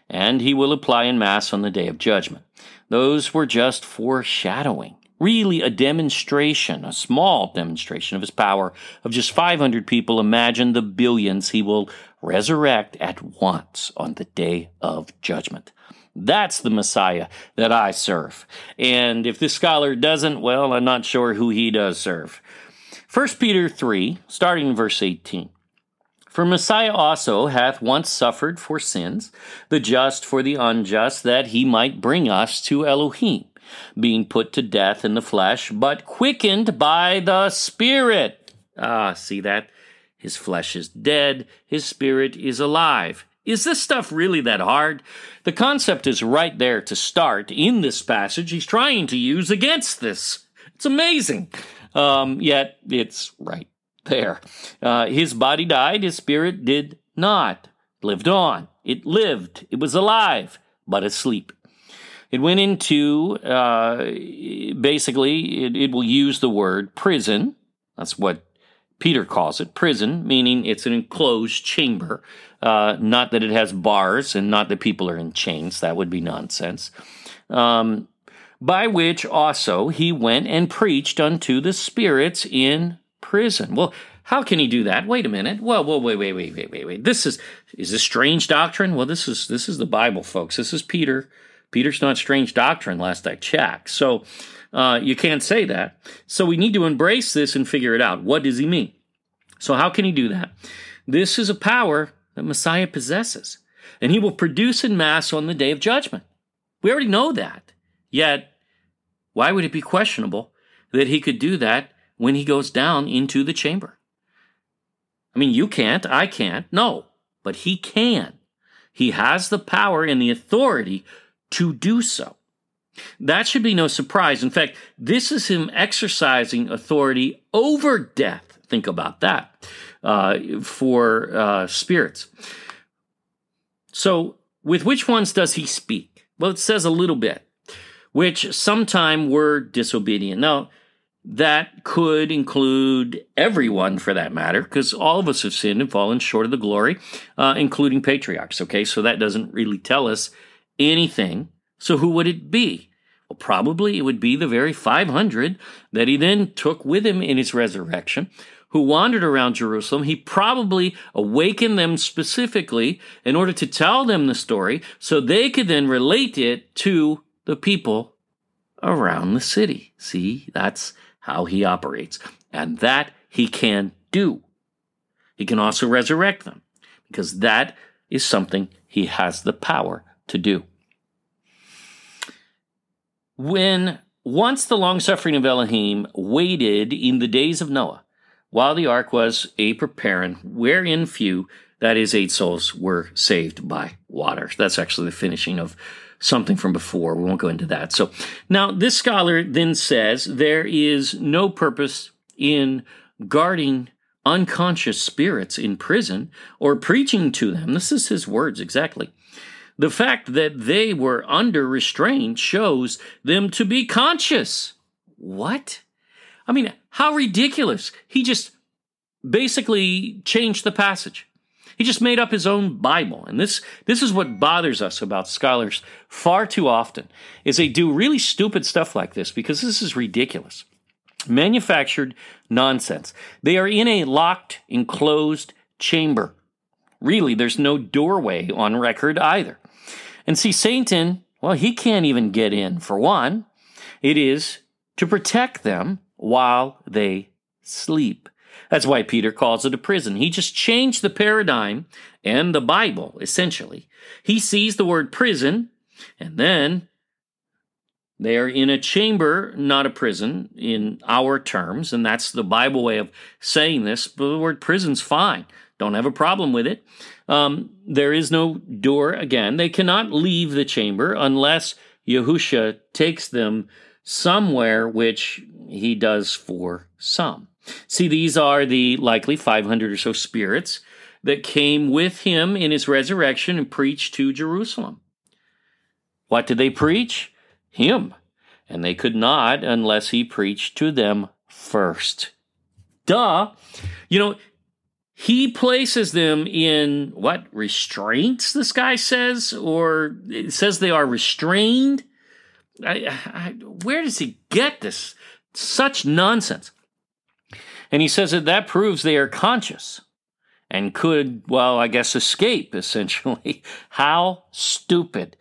and he will apply in Mass on the day of judgment. Those were just foreshadowing really a demonstration, a small demonstration of his power of just 500 people. Imagine the billions he will resurrect at once on the day of judgment. That's the Messiah that I serve. And if this scholar doesn't, well, I'm not sure who he does serve. 1 Peter 3, starting in verse 18. For Messiah also hath once suffered for sins, the just for the unjust, that he might bring us to Elohim being put to death in the flesh, but quickened by the Spirit. Ah, see that? His flesh is dead, his spirit is alive. Is this stuff really that hard? The concept is right there to start in this passage he's trying to use against this. It's amazing. Um, yet it's right there. Uh, his body died, his spirit did not. Lived on. It lived. It was alive, but asleep. It went into uh, basically, it, it will use the word prison. That's what Peter calls it prison, meaning it's an enclosed chamber. Uh, not that it has bars and not that people are in chains. That would be nonsense. Um, by which also he went and preached unto the spirits in prison. Well, how can he do that? Wait a minute. Well, well, wait, wait, wait, wait, wait, wait. This is is this strange doctrine? Well, this is this is the Bible, folks. This is Peter Peter's not strange doctrine, last I checked. So uh, you can't say that. So we need to embrace this and figure it out. What does he mean? So, how can he do that? This is a power that Messiah possesses, and he will produce in mass on the day of judgment. We already know that. Yet, why would it be questionable that he could do that when he goes down into the chamber? I mean, you can't, I can't, no, but he can. He has the power and the authority to do so. That should be no surprise. In fact, this is him exercising authority over death. Think about that uh, for uh, spirits. So, with which ones does he speak? Well, it says a little bit, which sometime were disobedient. Now, that could include everyone for that matter, because all of us have sinned and fallen short of the glory, uh, including patriarchs. Okay, so that doesn't really tell us anything. So who would it be? Well, probably it would be the very 500 that he then took with him in his resurrection, who wandered around Jerusalem. He probably awakened them specifically in order to tell them the story so they could then relate it to the people around the city. See, that's how he operates. And that he can do. He can also resurrect them because that is something he has the power to do. When once the long suffering of Elohim waited in the days of Noah, while the ark was a preparing, wherein few, that is, eight souls, were saved by water. That's actually the finishing of something from before. We won't go into that. So now this scholar then says there is no purpose in guarding unconscious spirits in prison or preaching to them. This is his words exactly. The fact that they were under restraint shows them to be conscious. What? I mean, how ridiculous. He just basically changed the passage. He just made up his own Bible. And this, this is what bothers us about scholars far too often, is they do really stupid stuff like this because this is ridiculous. Manufactured nonsense. They are in a locked, enclosed chamber. Really, there's no doorway on record either. And see, Satan, Well, he can't even get in, for one. It is to protect them while they sleep. That's why Peter calls it a prison. He just changed the paradigm and the Bible, essentially. He sees the word prison, and then they are in a chamber, not a prison, in our terms, and that's the Bible way of saying this. But the word prison's fine. Don't have a problem with it. Um, there is no door again. They cannot leave the chamber unless Yahusha takes them somewhere, which he does for some. See, these are the likely 500 or so spirits that came with him in his resurrection and preached to Jerusalem. What did they preach? Him. And they could not unless he preached to them first. Duh. You know, he places them in what? Restraints this guy says? Or it says they are restrained? I, I, where does he get this such nonsense? And he says that that proves they are conscious and could well i guess escape essentially. How stupid.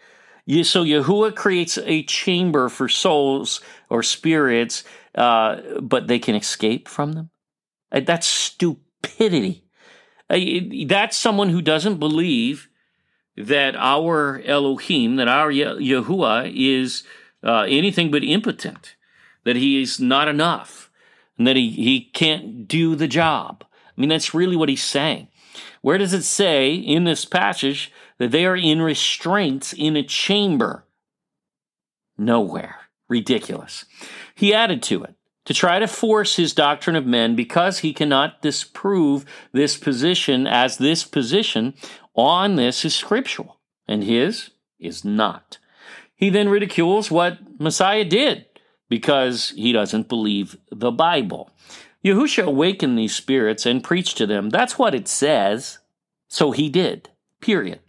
So Yahuwah creates a chamber for souls or spirits, uh, but they can escape from them. That's stupidity. That's someone who doesn't believe that our Elohim, that our Yahuwah is uh, anything but impotent, that he is not enough, and that he, he can't do the job. I mean, that's really what he's saying. Where does it say in this passage that they are in restraints in a chamber? Nowhere. Ridiculous. He added to it to try to force his doctrine of men because he cannot disprove this position as this position on this is scriptural, and his is not. He then ridicules what Messiah did because he doesn't believe the Bible. Yahusha awakened these spirits and preached to them. That's what it says. So he did. Period.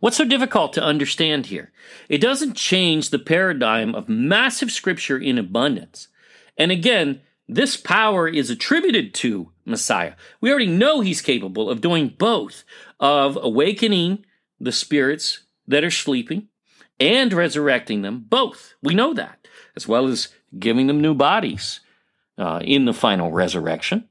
What's so difficult to understand here? It doesn't change the paradigm of massive scripture in abundance. And again, this power is attributed to Messiah. We already know he's capable of doing both of awakening the spirits that are sleeping and resurrecting them, both. We know that, as well as giving them new bodies uh, in the final resurrection.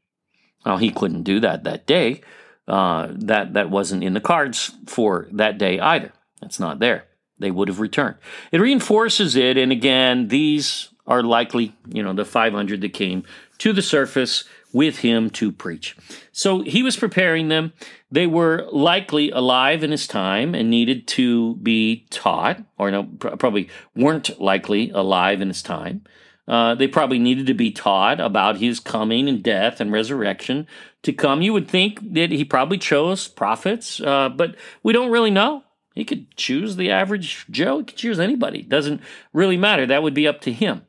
Well, he couldn't do that that day. Uh, that that wasn't in the cards for that day either. It's not there. They would have returned. It reinforces it, and again, these are likely, you know, the 500 that came to the surface with him to preach. So he was preparing them. They were likely alive in his time and needed to be taught, or no, probably weren't likely alive in his time. Uh, they probably needed to be taught about his coming and death and resurrection to come. You would think that he probably chose prophets, uh, but we don't really know. He could choose the average Joe. He could choose anybody. Doesn't really matter. That would be up to him.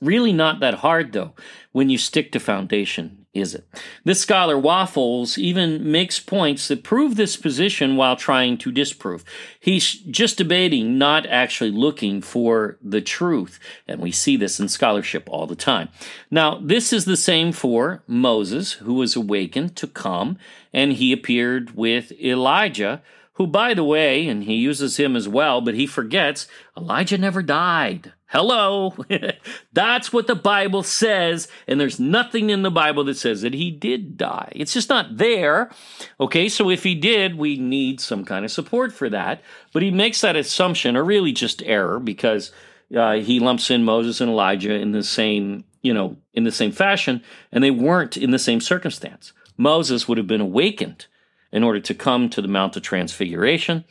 Really not that hard, though, when you stick to foundation, is it? This scholar, Waffles, even makes points that prove this position while trying to disprove. He's just debating, not actually looking for the truth. And we see this in scholarship all the time. Now, this is the same for Moses, who was awakened to come, and he appeared with Elijah who, by the way, and he uses him as well, but he forgets Elijah never died. Hello. That's what the Bible says. And there's nothing in the Bible that says that he did die. It's just not there. Okay, so if he did, we need some kind of support for that. But he makes that assumption, or really just error, because uh, he lumps in Moses and Elijah in the same, you know, in the same fashion, and they weren't in the same circumstance. Moses would have been awakened in order to come to the Mount of Transfiguration.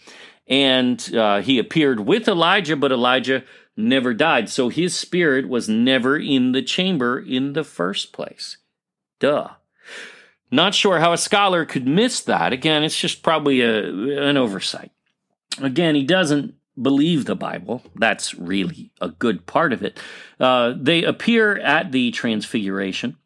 And uh, he appeared with Elijah, but Elijah never died. So his spirit was never in the chamber in the first place. Duh. Not sure how a scholar could miss that. Again, it's just probably a, an oversight. Again, he doesn't believe the Bible. That's really a good part of it. Uh, they appear at the Transfiguration.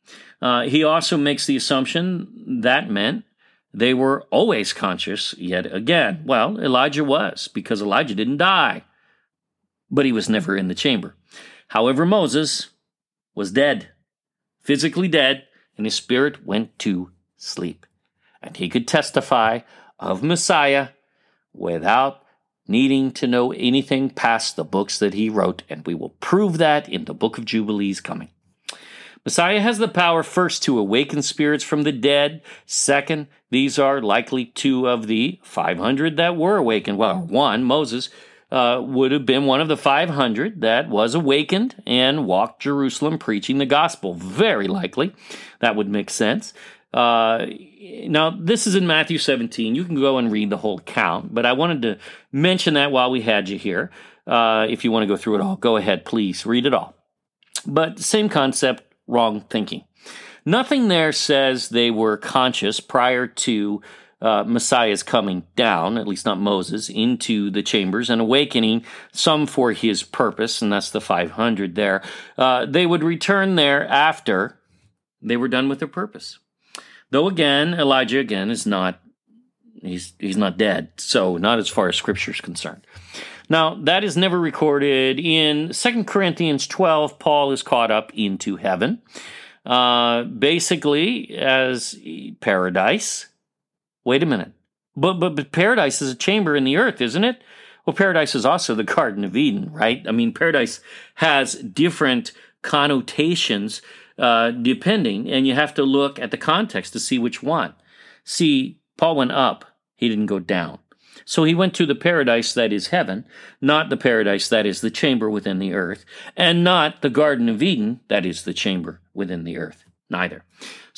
Uh, he also makes the assumption that meant they were always conscious yet again. Well, Elijah was, because Elijah didn't die, but he was never in the chamber. However, Moses was dead, physically dead, and his spirit went to sleep. And he could testify of Messiah without needing to know anything past the books that he wrote, and we will prove that in the book of Jubilees coming. Messiah has the power first to awaken spirits from the dead. Second, these are likely two of the 500 that were awakened. Well, one, Moses, uh, would have been one of the 500 that was awakened and walked Jerusalem preaching the gospel. Very likely. That would make sense. Uh, now, this is in Matthew 17. You can go and read the whole count, but I wanted to mention that while we had you here. Uh, if you want to go through it all, go ahead, please read it all. But same concept, wrong thinking. Nothing there says they were conscious prior to uh, Messiah's coming down, at least not Moses, into the chambers and awakening some for his purpose, and that's the 500 there. Uh, they would return there after they were done with their purpose. Though again, Elijah again is not he's he's not dead, so not as far as scripture is concerned. Now, that is never recorded. In 2 Corinthians 12, Paul is caught up into heaven, uh, basically as paradise. Wait a minute. But, but, but paradise is a chamber in the earth, isn't it? Well, paradise is also the Garden of Eden, right? I mean, paradise has different connotations uh, depending, and you have to look at the context to see which one. See, Paul went up, he didn't go down. So he went to the paradise that is heaven, not the paradise that is the chamber within the earth, and not the Garden of Eden that is the chamber within the earth. Neither.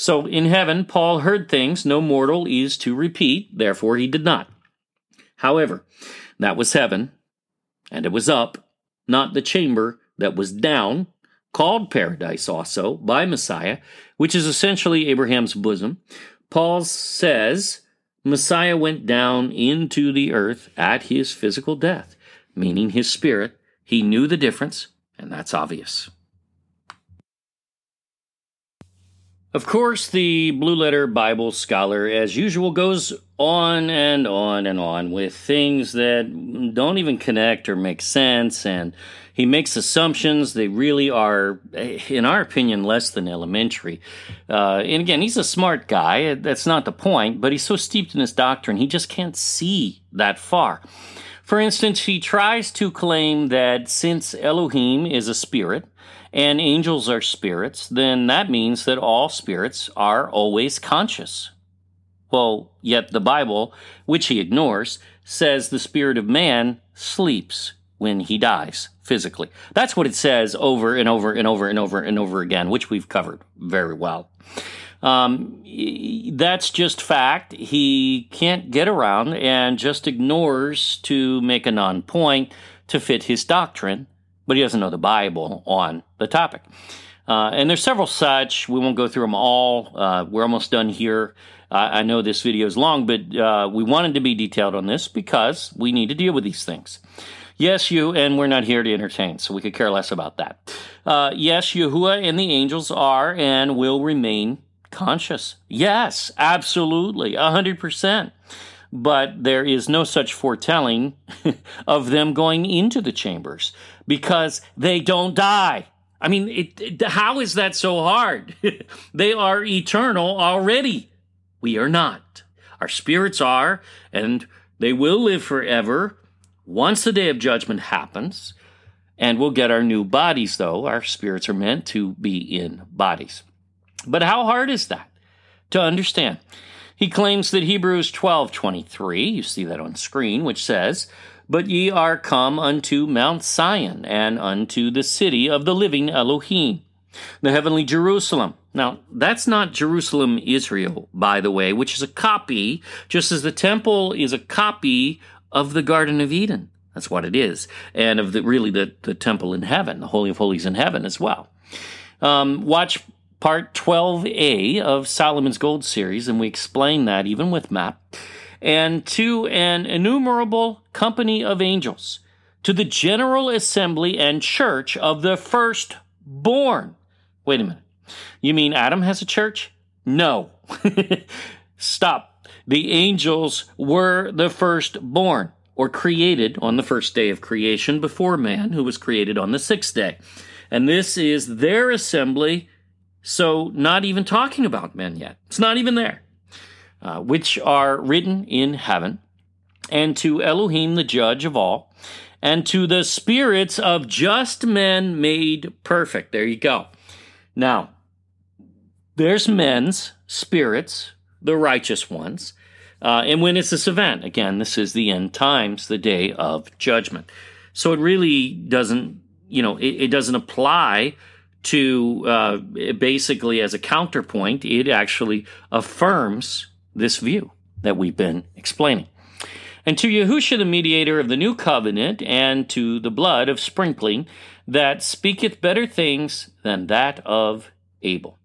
So in heaven, Paul heard things no mortal is to repeat, therefore he did not. However, that was heaven, and it was up, not the chamber that was down, called paradise also by Messiah, which is essentially Abraham's bosom. Paul says Messiah went down into the earth at his physical death, meaning his spirit. He knew the difference, and that's obvious. Of course, the Blue Letter Bible Scholar, as usual, goes on and on and on with things that don't even connect or make sense, and he makes assumptions. They really are, in our opinion, less than elementary. Uh, and again, he's a smart guy. That's not the point, but he's so steeped in his doctrine, he just can't see that far. For instance, he tries to claim that since Elohim is a spirit, and angels are spirits, then that means that all spirits are always conscious. Well, yet the Bible, which he ignores, says the spirit of man sleeps when he dies physically. That's what it says over and over and over and over and over again, which we've covered very well. Um, that's just fact. He can't get around and just ignores to make a non point to fit his doctrine but he doesn't know the Bible on the topic. Uh, and there's several such. We won't go through them all. Uh, we're almost done here. Uh, I know this video is long, but uh, we wanted to be detailed on this because we need to deal with these things. Yes, you, and we're not here to entertain, so we could care less about that. Uh, yes, Yahuwah and the angels are and will remain conscious. Yes, absolutely, 100% but there is no such foretelling of them going into the chambers because they don't die. I mean, it, it, how is that so hard? they are eternal already. We are not. Our spirits are, and they will live forever once the day of judgment happens. And we'll get our new bodies, though. Our spirits are meant to be in bodies. But how hard is that to understand? He claims that Hebrews 12:23, you see that on screen, which says, "But ye are come unto Mount Sion and unto the city of the living Elohim, the heavenly Jerusalem." Now, that's not Jerusalem, Israel, by the way, which is a copy, just as the temple is a copy of the Garden of Eden. That's what it is. And of the really the, the temple in heaven, the Holy of Holies in heaven as well. Um, watch part 12A of Solomon's Gold series, and we explain that even with map, and to an innumerable company of angels, to the general assembly and church of the firstborn. Wait a minute. You mean Adam has a church? No. Stop. The angels were the firstborn, or created on the first day of creation before man, who was created on the sixth day. And this is their assembly so, not even talking about men yet. It's not even there. Uh, which are written in heaven. and to Elohim, the judge of all, and to the spirits of just men made perfect. There you go. Now, there's men's spirits, the righteous ones. Uh, and when is this event? Again, this is the end times, the day of judgment. So it really doesn't, you know, it, it doesn't apply to uh, basically as a counterpoint. It actually affirms this view that we've been explaining. And to Yahusha, the mediator of the new covenant, and to the blood of sprinkling that speaketh better things than that of Abel.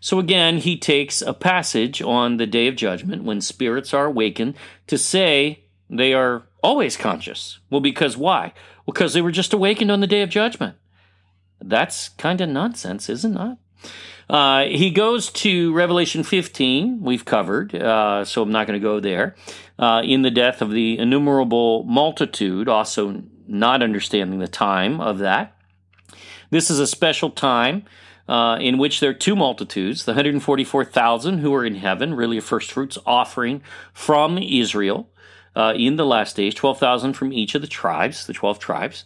So again, he takes a passage on the day of judgment when spirits are awakened to say they are always conscious. Well, because why? Because they were just awakened on the day of judgment. That's kind of nonsense, isn't it? Uh, he goes to Revelation 15, we've covered, uh, so I'm not going to go there. Uh, in the death of the innumerable multitude, also not understanding the time of that. This is a special time uh, in which there are two multitudes the 144,000 who are in heaven, really a first fruits offering from Israel uh, in the last days, 12,000 from each of the tribes, the 12 tribes,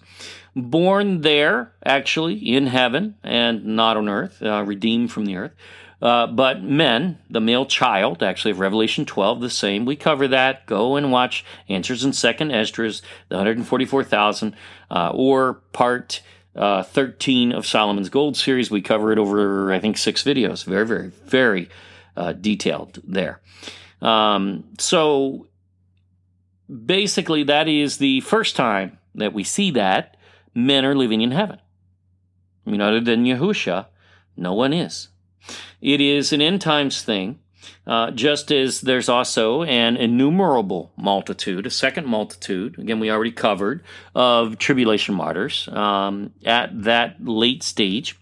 born there, actually, in heaven and not on earth, uh, redeemed from the earth. Uh, but men, the male child, actually of Revelation 12, the same. We cover that. Go and watch Answers in Second Esdras, the 144,000, uh, or part uh, 13 of Solomon's Gold series. We cover it over, I think, six videos. Very, very, very uh, detailed there. Um, so basically, that is the first time that we see that men are living in heaven. I mean, other than Yahusha, no one is. It is an end times thing. Uh, just as there's also an innumerable multitude, a second multitude, again, we already covered, of tribulation martyrs um, at that late stage.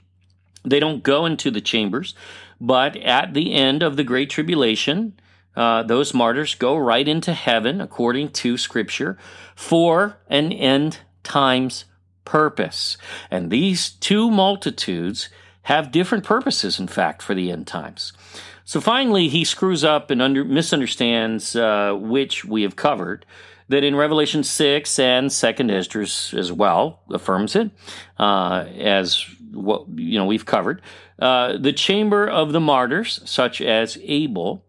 They don't go into the chambers, but at the end of the Great Tribulation, uh, those martyrs go right into heaven, according to Scripture, for an end times purpose. And these two multitudes have different purposes, in fact, for the end times. So finally, he screws up and under, misunderstands, uh, which we have covered, that in Revelation 6 and 2nd Esdras as well affirms it, uh, as what you know we've covered. Uh, the chamber of the martyrs, such as Abel,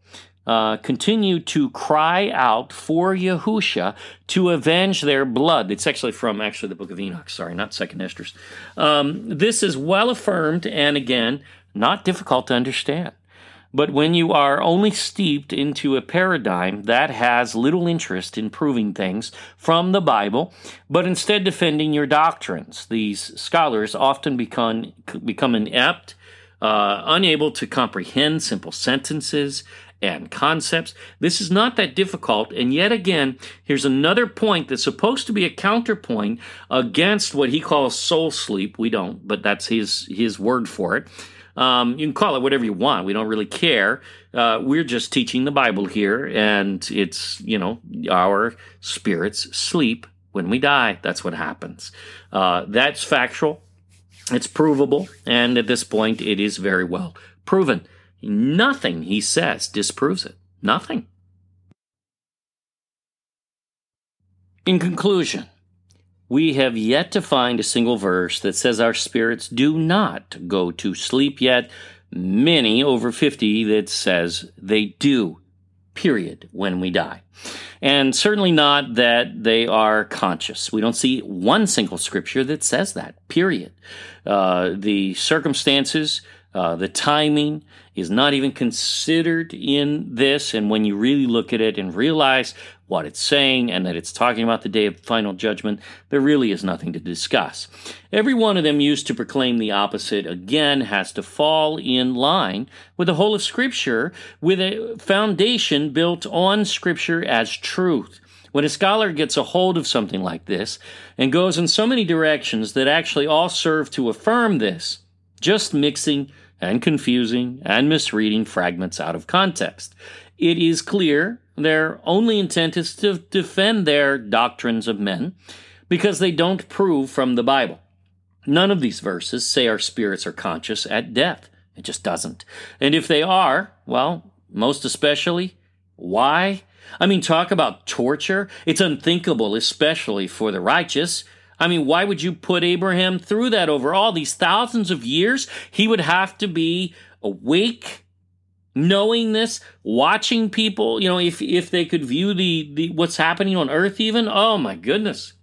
uh, continue to cry out for Yahusha to avenge their blood. It's actually from actually the book of Enoch. Sorry, not Second Esdras. Um, this is well affirmed and again not difficult to understand. But when you are only steeped into a paradigm that has little interest in proving things from the Bible, but instead defending your doctrines, these scholars often become, become inept, uh, unable to comprehend simple sentences and concepts. This is not that difficult, and yet again, here's another point that's supposed to be a counterpoint against what he calls soul sleep. We don't, but that's his his word for it. Um, you can call it whatever you want. We don't really care. Uh, we're just teaching the Bible here, and it's, you know, our spirits sleep when we die. That's what happens. Uh, that's factual, it's provable, and at this point, it is very well proven. Nothing he says disproves it. Nothing. In conclusion, we have yet to find a single verse that says our spirits do not go to sleep, yet many over 50 that says they do, period, when we die. And certainly not that they are conscious. We don't see one single scripture that says that, period. Uh, the circumstances, uh, the timing, is not even considered in this. And when you really look at it and realize what it's saying and that it's talking about the day of final judgment, there really is nothing to discuss. Every one of them used to proclaim the opposite again has to fall in line with the whole of Scripture with a foundation built on Scripture as truth. When a scholar gets a hold of something like this and goes in so many directions that actually all serve to affirm this, just mixing and confusing and misreading fragments out of context. It is clear their only intent is to defend their doctrines of men because they don't prove from the Bible. None of these verses say our spirits are conscious at death. It just doesn't. And if they are, well, most especially, why? I mean, talk about torture. It's unthinkable, especially for the righteous. I mean, why would you put Abraham through that over all these thousands of years? He would have to be awake, knowing this, watching people, you know, if if they could view the, the what's happening on earth even, oh my goodness.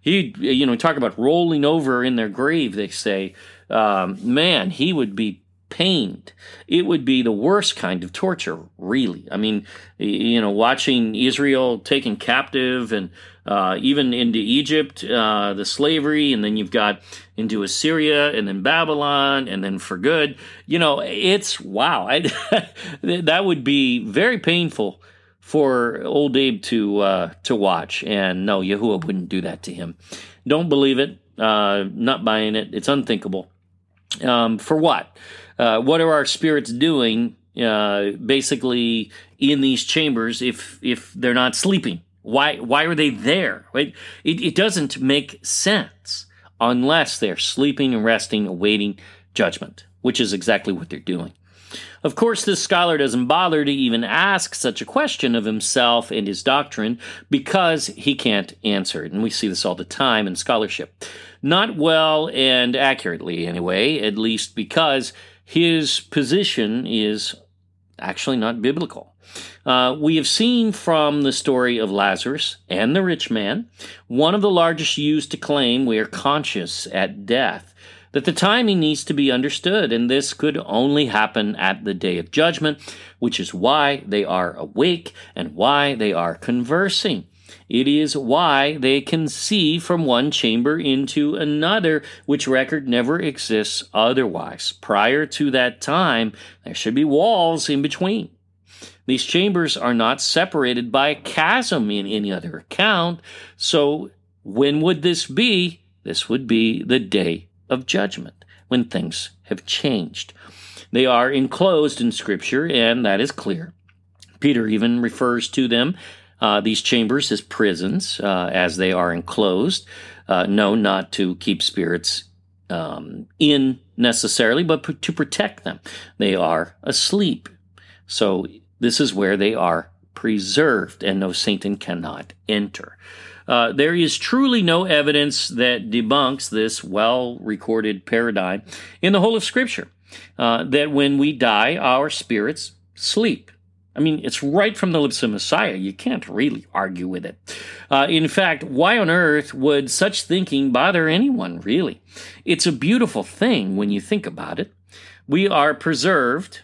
He you know, talk about rolling over in their grave, they say. Um, man, he would be pained. It would be the worst kind of torture, really. I mean, you know, watching Israel taken captive and uh, even into Egypt, uh, the slavery, and then you've got into Assyria and then Babylon and then for good. You know, it's wow. I, that would be very painful for old Abe to uh, to watch. And no, Yahuwah wouldn't do that to him. Don't believe it. Uh, not buying it. It's unthinkable. Um, for what? Uh, what are our spirits doing? Uh, basically, in these chambers, if if they're not sleeping, why why are they there? Right? It, it doesn't make sense unless they're sleeping and resting, awaiting judgment, which is exactly what they're doing. Of course, this scholar doesn't bother to even ask such a question of himself and his doctrine because he can't answer it. And we see this all the time in scholarship. Not well and accurately, anyway, at least because his position is actually not biblical. Uh, we have seen from the story of Lazarus and the rich man, one of the largest used to claim we are conscious at death, that the timing needs to be understood, and this could only happen at the day of judgment, which is why they are awake and why they are conversing. It is why they can see from one chamber into another, which record never exists otherwise. Prior to that time, there should be walls in between. These chambers are not separated by a chasm in any other account. So, when would this be? This would be the day of judgment, when things have changed. They are enclosed in Scripture, and that is clear. Peter even refers to them, uh, these chambers, as prisons, uh, as they are enclosed. Uh, no, not to keep spirits um, in necessarily, but p- to protect them. They are asleep. So this is where they are preserved, and no Satan cannot enter. Uh, there is truly no evidence that debunks this well recorded paradigm in the whole of Scripture uh, that when we die, our spirits sleep. I mean, it's right from the lips of Messiah. You can't really argue with it. Uh, in fact, why on earth would such thinking bother anyone, really? It's a beautiful thing when you think about it. We are preserved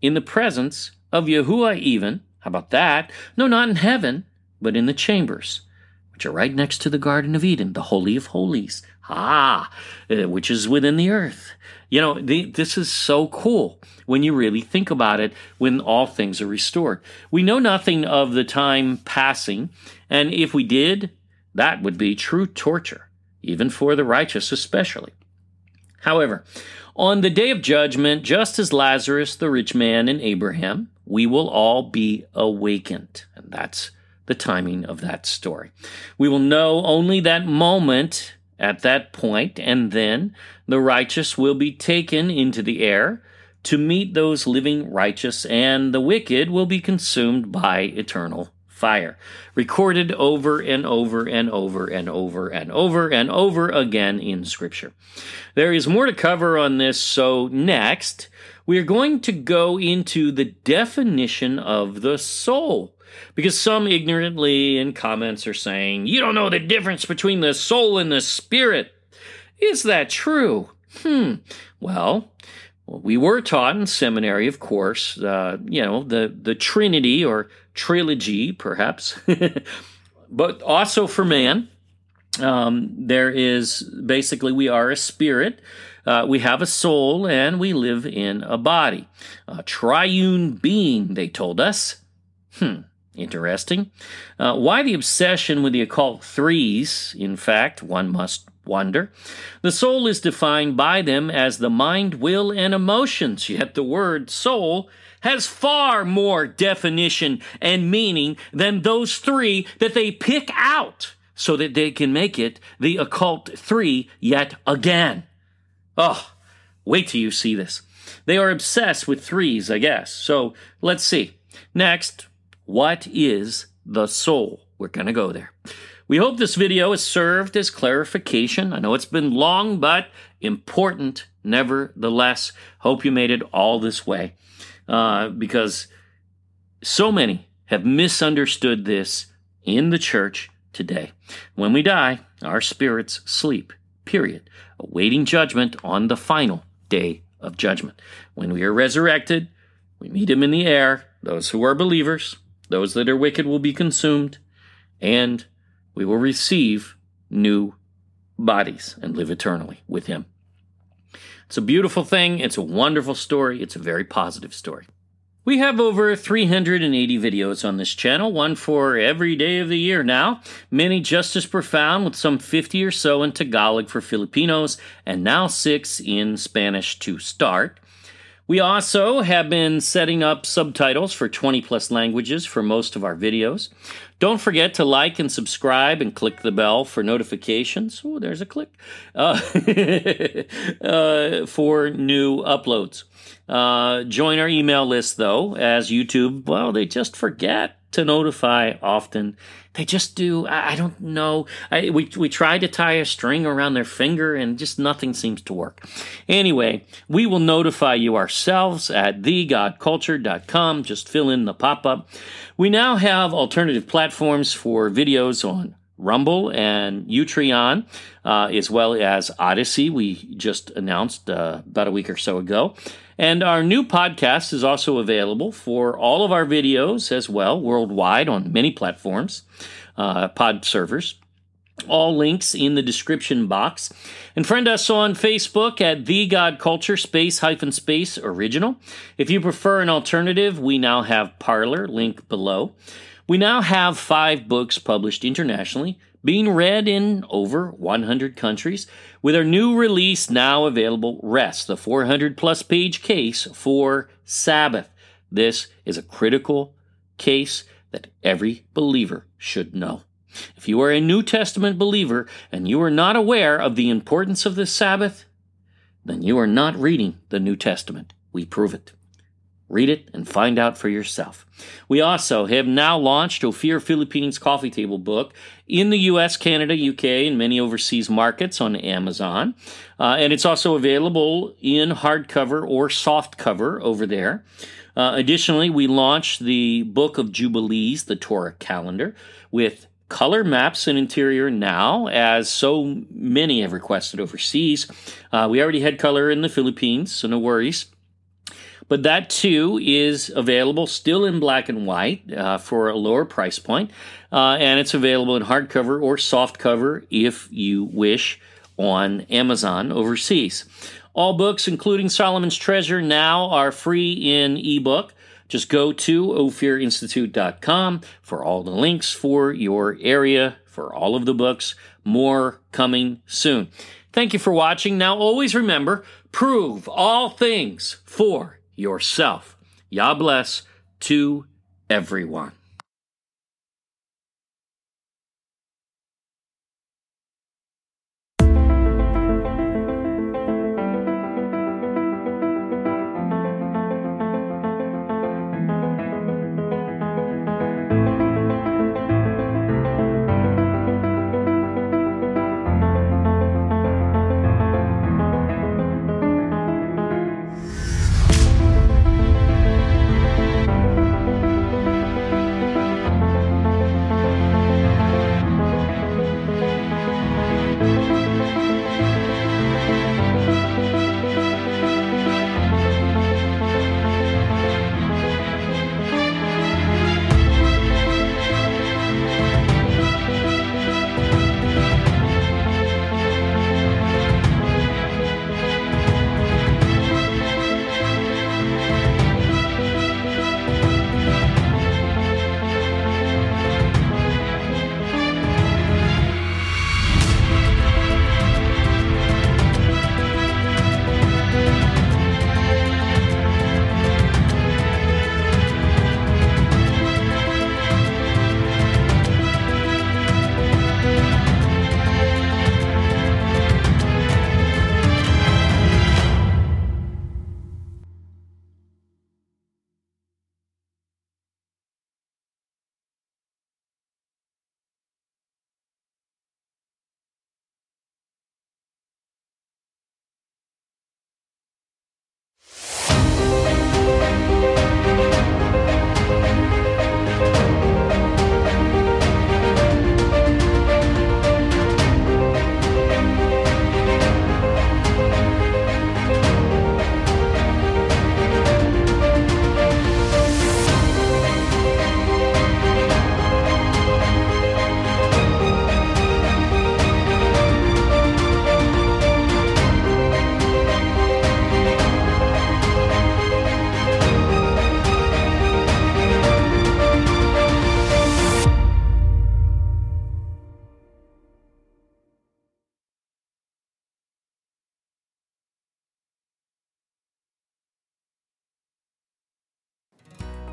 in the presence of Yahuwah even. How about that? No, not in heaven, but in the chambers, which are right next to the Garden of Eden, the Holy of Holies. Ah, uh, which is within the earth. You know, the, this is so cool when you really think about it when all things are restored. We know nothing of the time passing, and if we did, that would be true torture, even for the righteous especially. However, on the day of judgment, just as Lazarus, the rich man, and Abraham, we will all be awakened. And that's the timing of that story. We will know only that moment at that point, and then the righteous will be taken into the air to meet those living righteous, and the wicked will be consumed by eternal fire. Recorded over and over and over and over and over and over again in Scripture. There is more to cover on this, so next we are going to go into the definition of the soul. Because some ignorantly in comments are saying, you don't know the difference between the soul and the spirit. Is that true? Hmm. Well, we were taught in seminary, of course, uh, you know, the, the Trinity or trilogy, perhaps, but also for man. Um, there is basically, we are a spirit uh, we have a soul and we live in a body. A triune being, they told us. Hmm, interesting. Uh, why the obsession with the occult threes? In fact, one must wonder. The soul is defined by them as the mind, will, and emotions, yet the word soul has far more definition and meaning than those three that they pick out so that they can make it the occult three yet again. Oh, wait till you see this. They are obsessed with threes, I guess. So let's see. Next, What is the soul? We're going to go there. We hope this video has served as clarification. I know it's been long, but important nevertheless. Hope you made it all this way uh, because so many have misunderstood this in the church today. When we die, our spirits sleep, period, awaiting judgment on the final day of judgment. When we are resurrected, we meet him in the air. Those who are believers, those that are wicked will be consumed, and we will receive new bodies and live eternally with him. It's a beautiful thing. It's a wonderful story. It's a very positive story. We have over 380 videos on this channel, one for every day of the year now, many just as profound, with some 50 or so in Tagalog for Filipinos, and now six in Spanish to start. We also have been setting up subtitles for 20 plus languages for most of our videos. Don't forget to like and subscribe and click the bell for notifications. Oh, there's a click uh, uh, for new uploads. Uh, join our email list though, as YouTube, well, they just forget to notify often. They just do. I, I don't know. I, we we try to tie a string around their finger, and just nothing seems to work. Anyway, we will notify you ourselves at thegodculture.com. Just fill in the pop up. We now have alternative platforms for videos on Rumble and Utreon, uh, as well as Odysee, we just announced uh, about a week or so ago. And our new podcast is also available for all of our videos as well, worldwide on many platforms, uh, pod servers. All links in the description box. And friend us on Facebook at The God Culture Space hyphen Space Original. If you prefer an alternative, we now have Parler, link below. We now have five books published internationally, being read in over 100 countries, with our new release now available, Rest, the 400 plus page case for Sabbath. This is a critical case that every believer should know. If you are a New Testament believer and you are not aware of the importance of the Sabbath, then you are not reading the New Testament. We prove it. Read it and find out for yourself. We also have now launched Ophir Philippines Coffee Table Book in the US, Canada, UK, and many overseas markets on Amazon. Uh, and it's also available in hardcover or softcover over there. Uh, additionally, we launched the Book of Jubilees, the Torah calendar, with color maps and interior now, as so many have requested overseas. Uh, we already had color in the Philippines, so no worries. But that too is available still in black and white uh, for a lower price point, uh, and it's available in hardcover or softcover if you wish on Amazon overseas. All books, including Solomon's Treasure, now are free in ebook. Just go to ophirinstitute.com for all the links for your area, for all of the books. More coming soon. Thank you for watching. Now, always remember prove all things for yourself. Yah bless to everyone.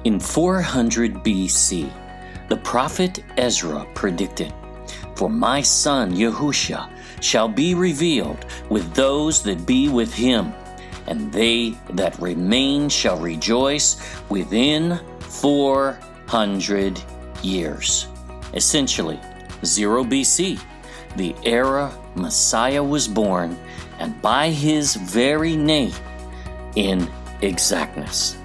In 400 BC, the prophet Ezra predicted, For my son Yahusha shall be revealed with those that be with him, and they that remain shall rejoice within 400 years. Essentially, 0 BC, the era Messiah was born, and by his very name, in exactness.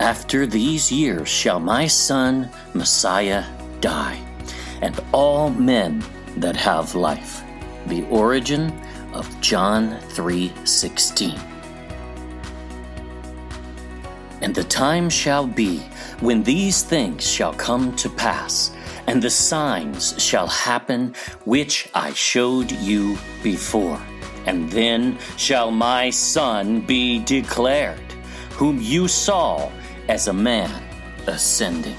After these years shall my son Messiah die, and all men that have life. The origin of John 3:16. And the time shall be when these things shall come to pass, and the signs shall happen which I showed you before. And then shall my Son be declared, whom you saw as a man ascending.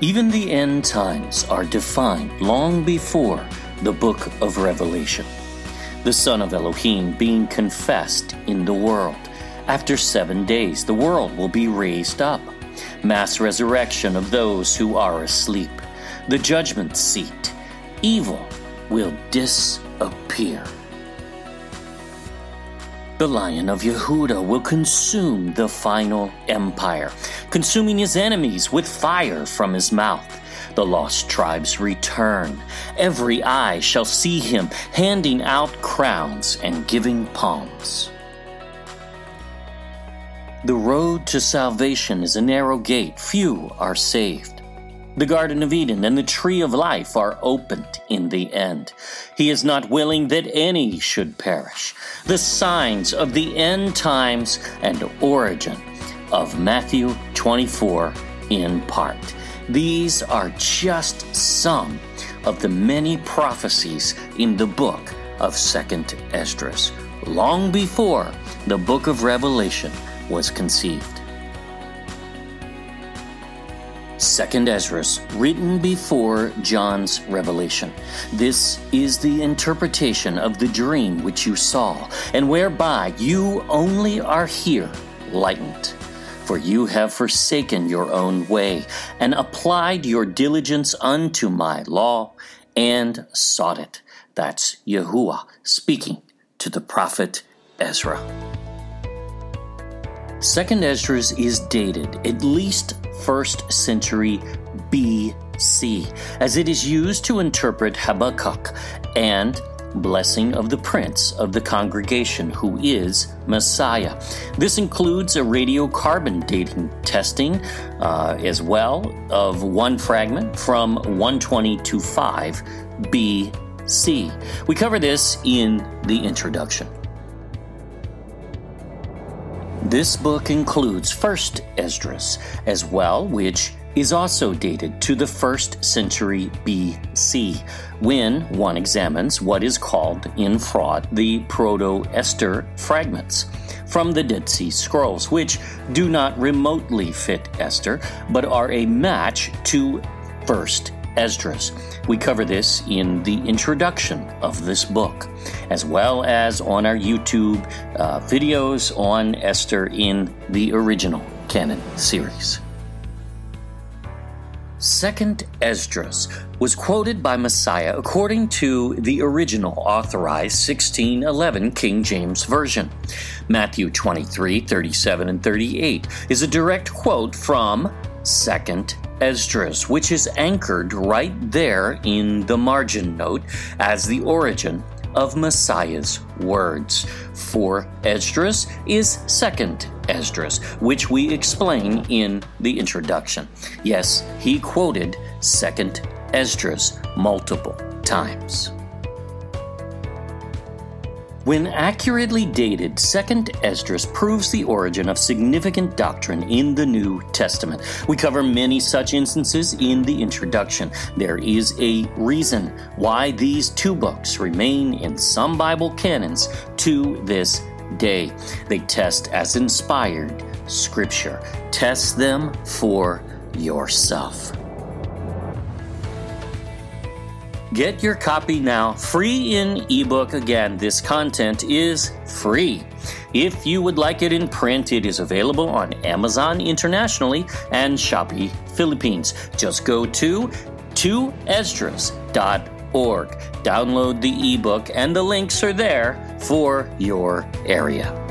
Even the end times are defined long before the book of Revelation. The Son of Elohim being confessed in the world. After seven days, the world will be raised up. Mass resurrection of those who are asleep. The judgment seat. Evil will disappear. The Lion of Yehuda will consume the final empire, consuming his enemies with fire from his mouth. The lost tribes return. Every eye shall see him handing out crowns and giving palms. The road to salvation is a narrow gate, few are saved. The Garden of Eden and the Tree of Life are opened in the end. He is not willing that any should perish. The signs of the end times and origin of Matthew 24 in part. These are just some of the many prophecies in the book of 2nd Esdras, long before the book of Revelation was conceived. Second Esdras, written before John's revelation. This is the interpretation of the dream which you saw, and whereby you only are here lightened. For you have forsaken your own way, and applied your diligence unto my law, and sought it. That's Yahuwah speaking to the prophet Ezra. Second Esdras is dated at least 1st century BC, as it is used to interpret Habakkuk and blessing of the prince of the congregation, who is Messiah. This includes a radiocarbon dating testing uh, as well of one fragment from 120 to 5 BC. We cover this in the introduction. This book includes 1st Esdras as well, which is also dated to the 1st century BC, when one examines what is called in fraud the Proto Esther fragments from the Dead Sea Scrolls, which do not remotely fit Esther, but are a match to 1st Esdras. We cover this in the introduction of this book, as well as on our YouTube uh, videos on Esther in the original canon series. Second Esdras was quoted by Messiah according to the original authorized 1611 King James Version. Matthew 23, 37, and 38 is a direct quote from Second Esdras, which is anchored right there in the margin note as the origin of Messiah's words. For Esdras is second Esdras, which we explain in the introduction. Yes, he quoted second Esdras multiple times. When accurately dated, 2nd Esdras proves the origin of significant doctrine in the New Testament. We cover many such instances in the introduction. There is a reason why these two books remain in some Bible canons to this day. They test as inspired scripture. Test them for yourself. Get your copy now, free in ebook. Again, this content is free. If you would like it in print, it is available on Amazon internationally and Shopee Philippines. Just go to 2esdras.org. Download the ebook, and the links are there for your area.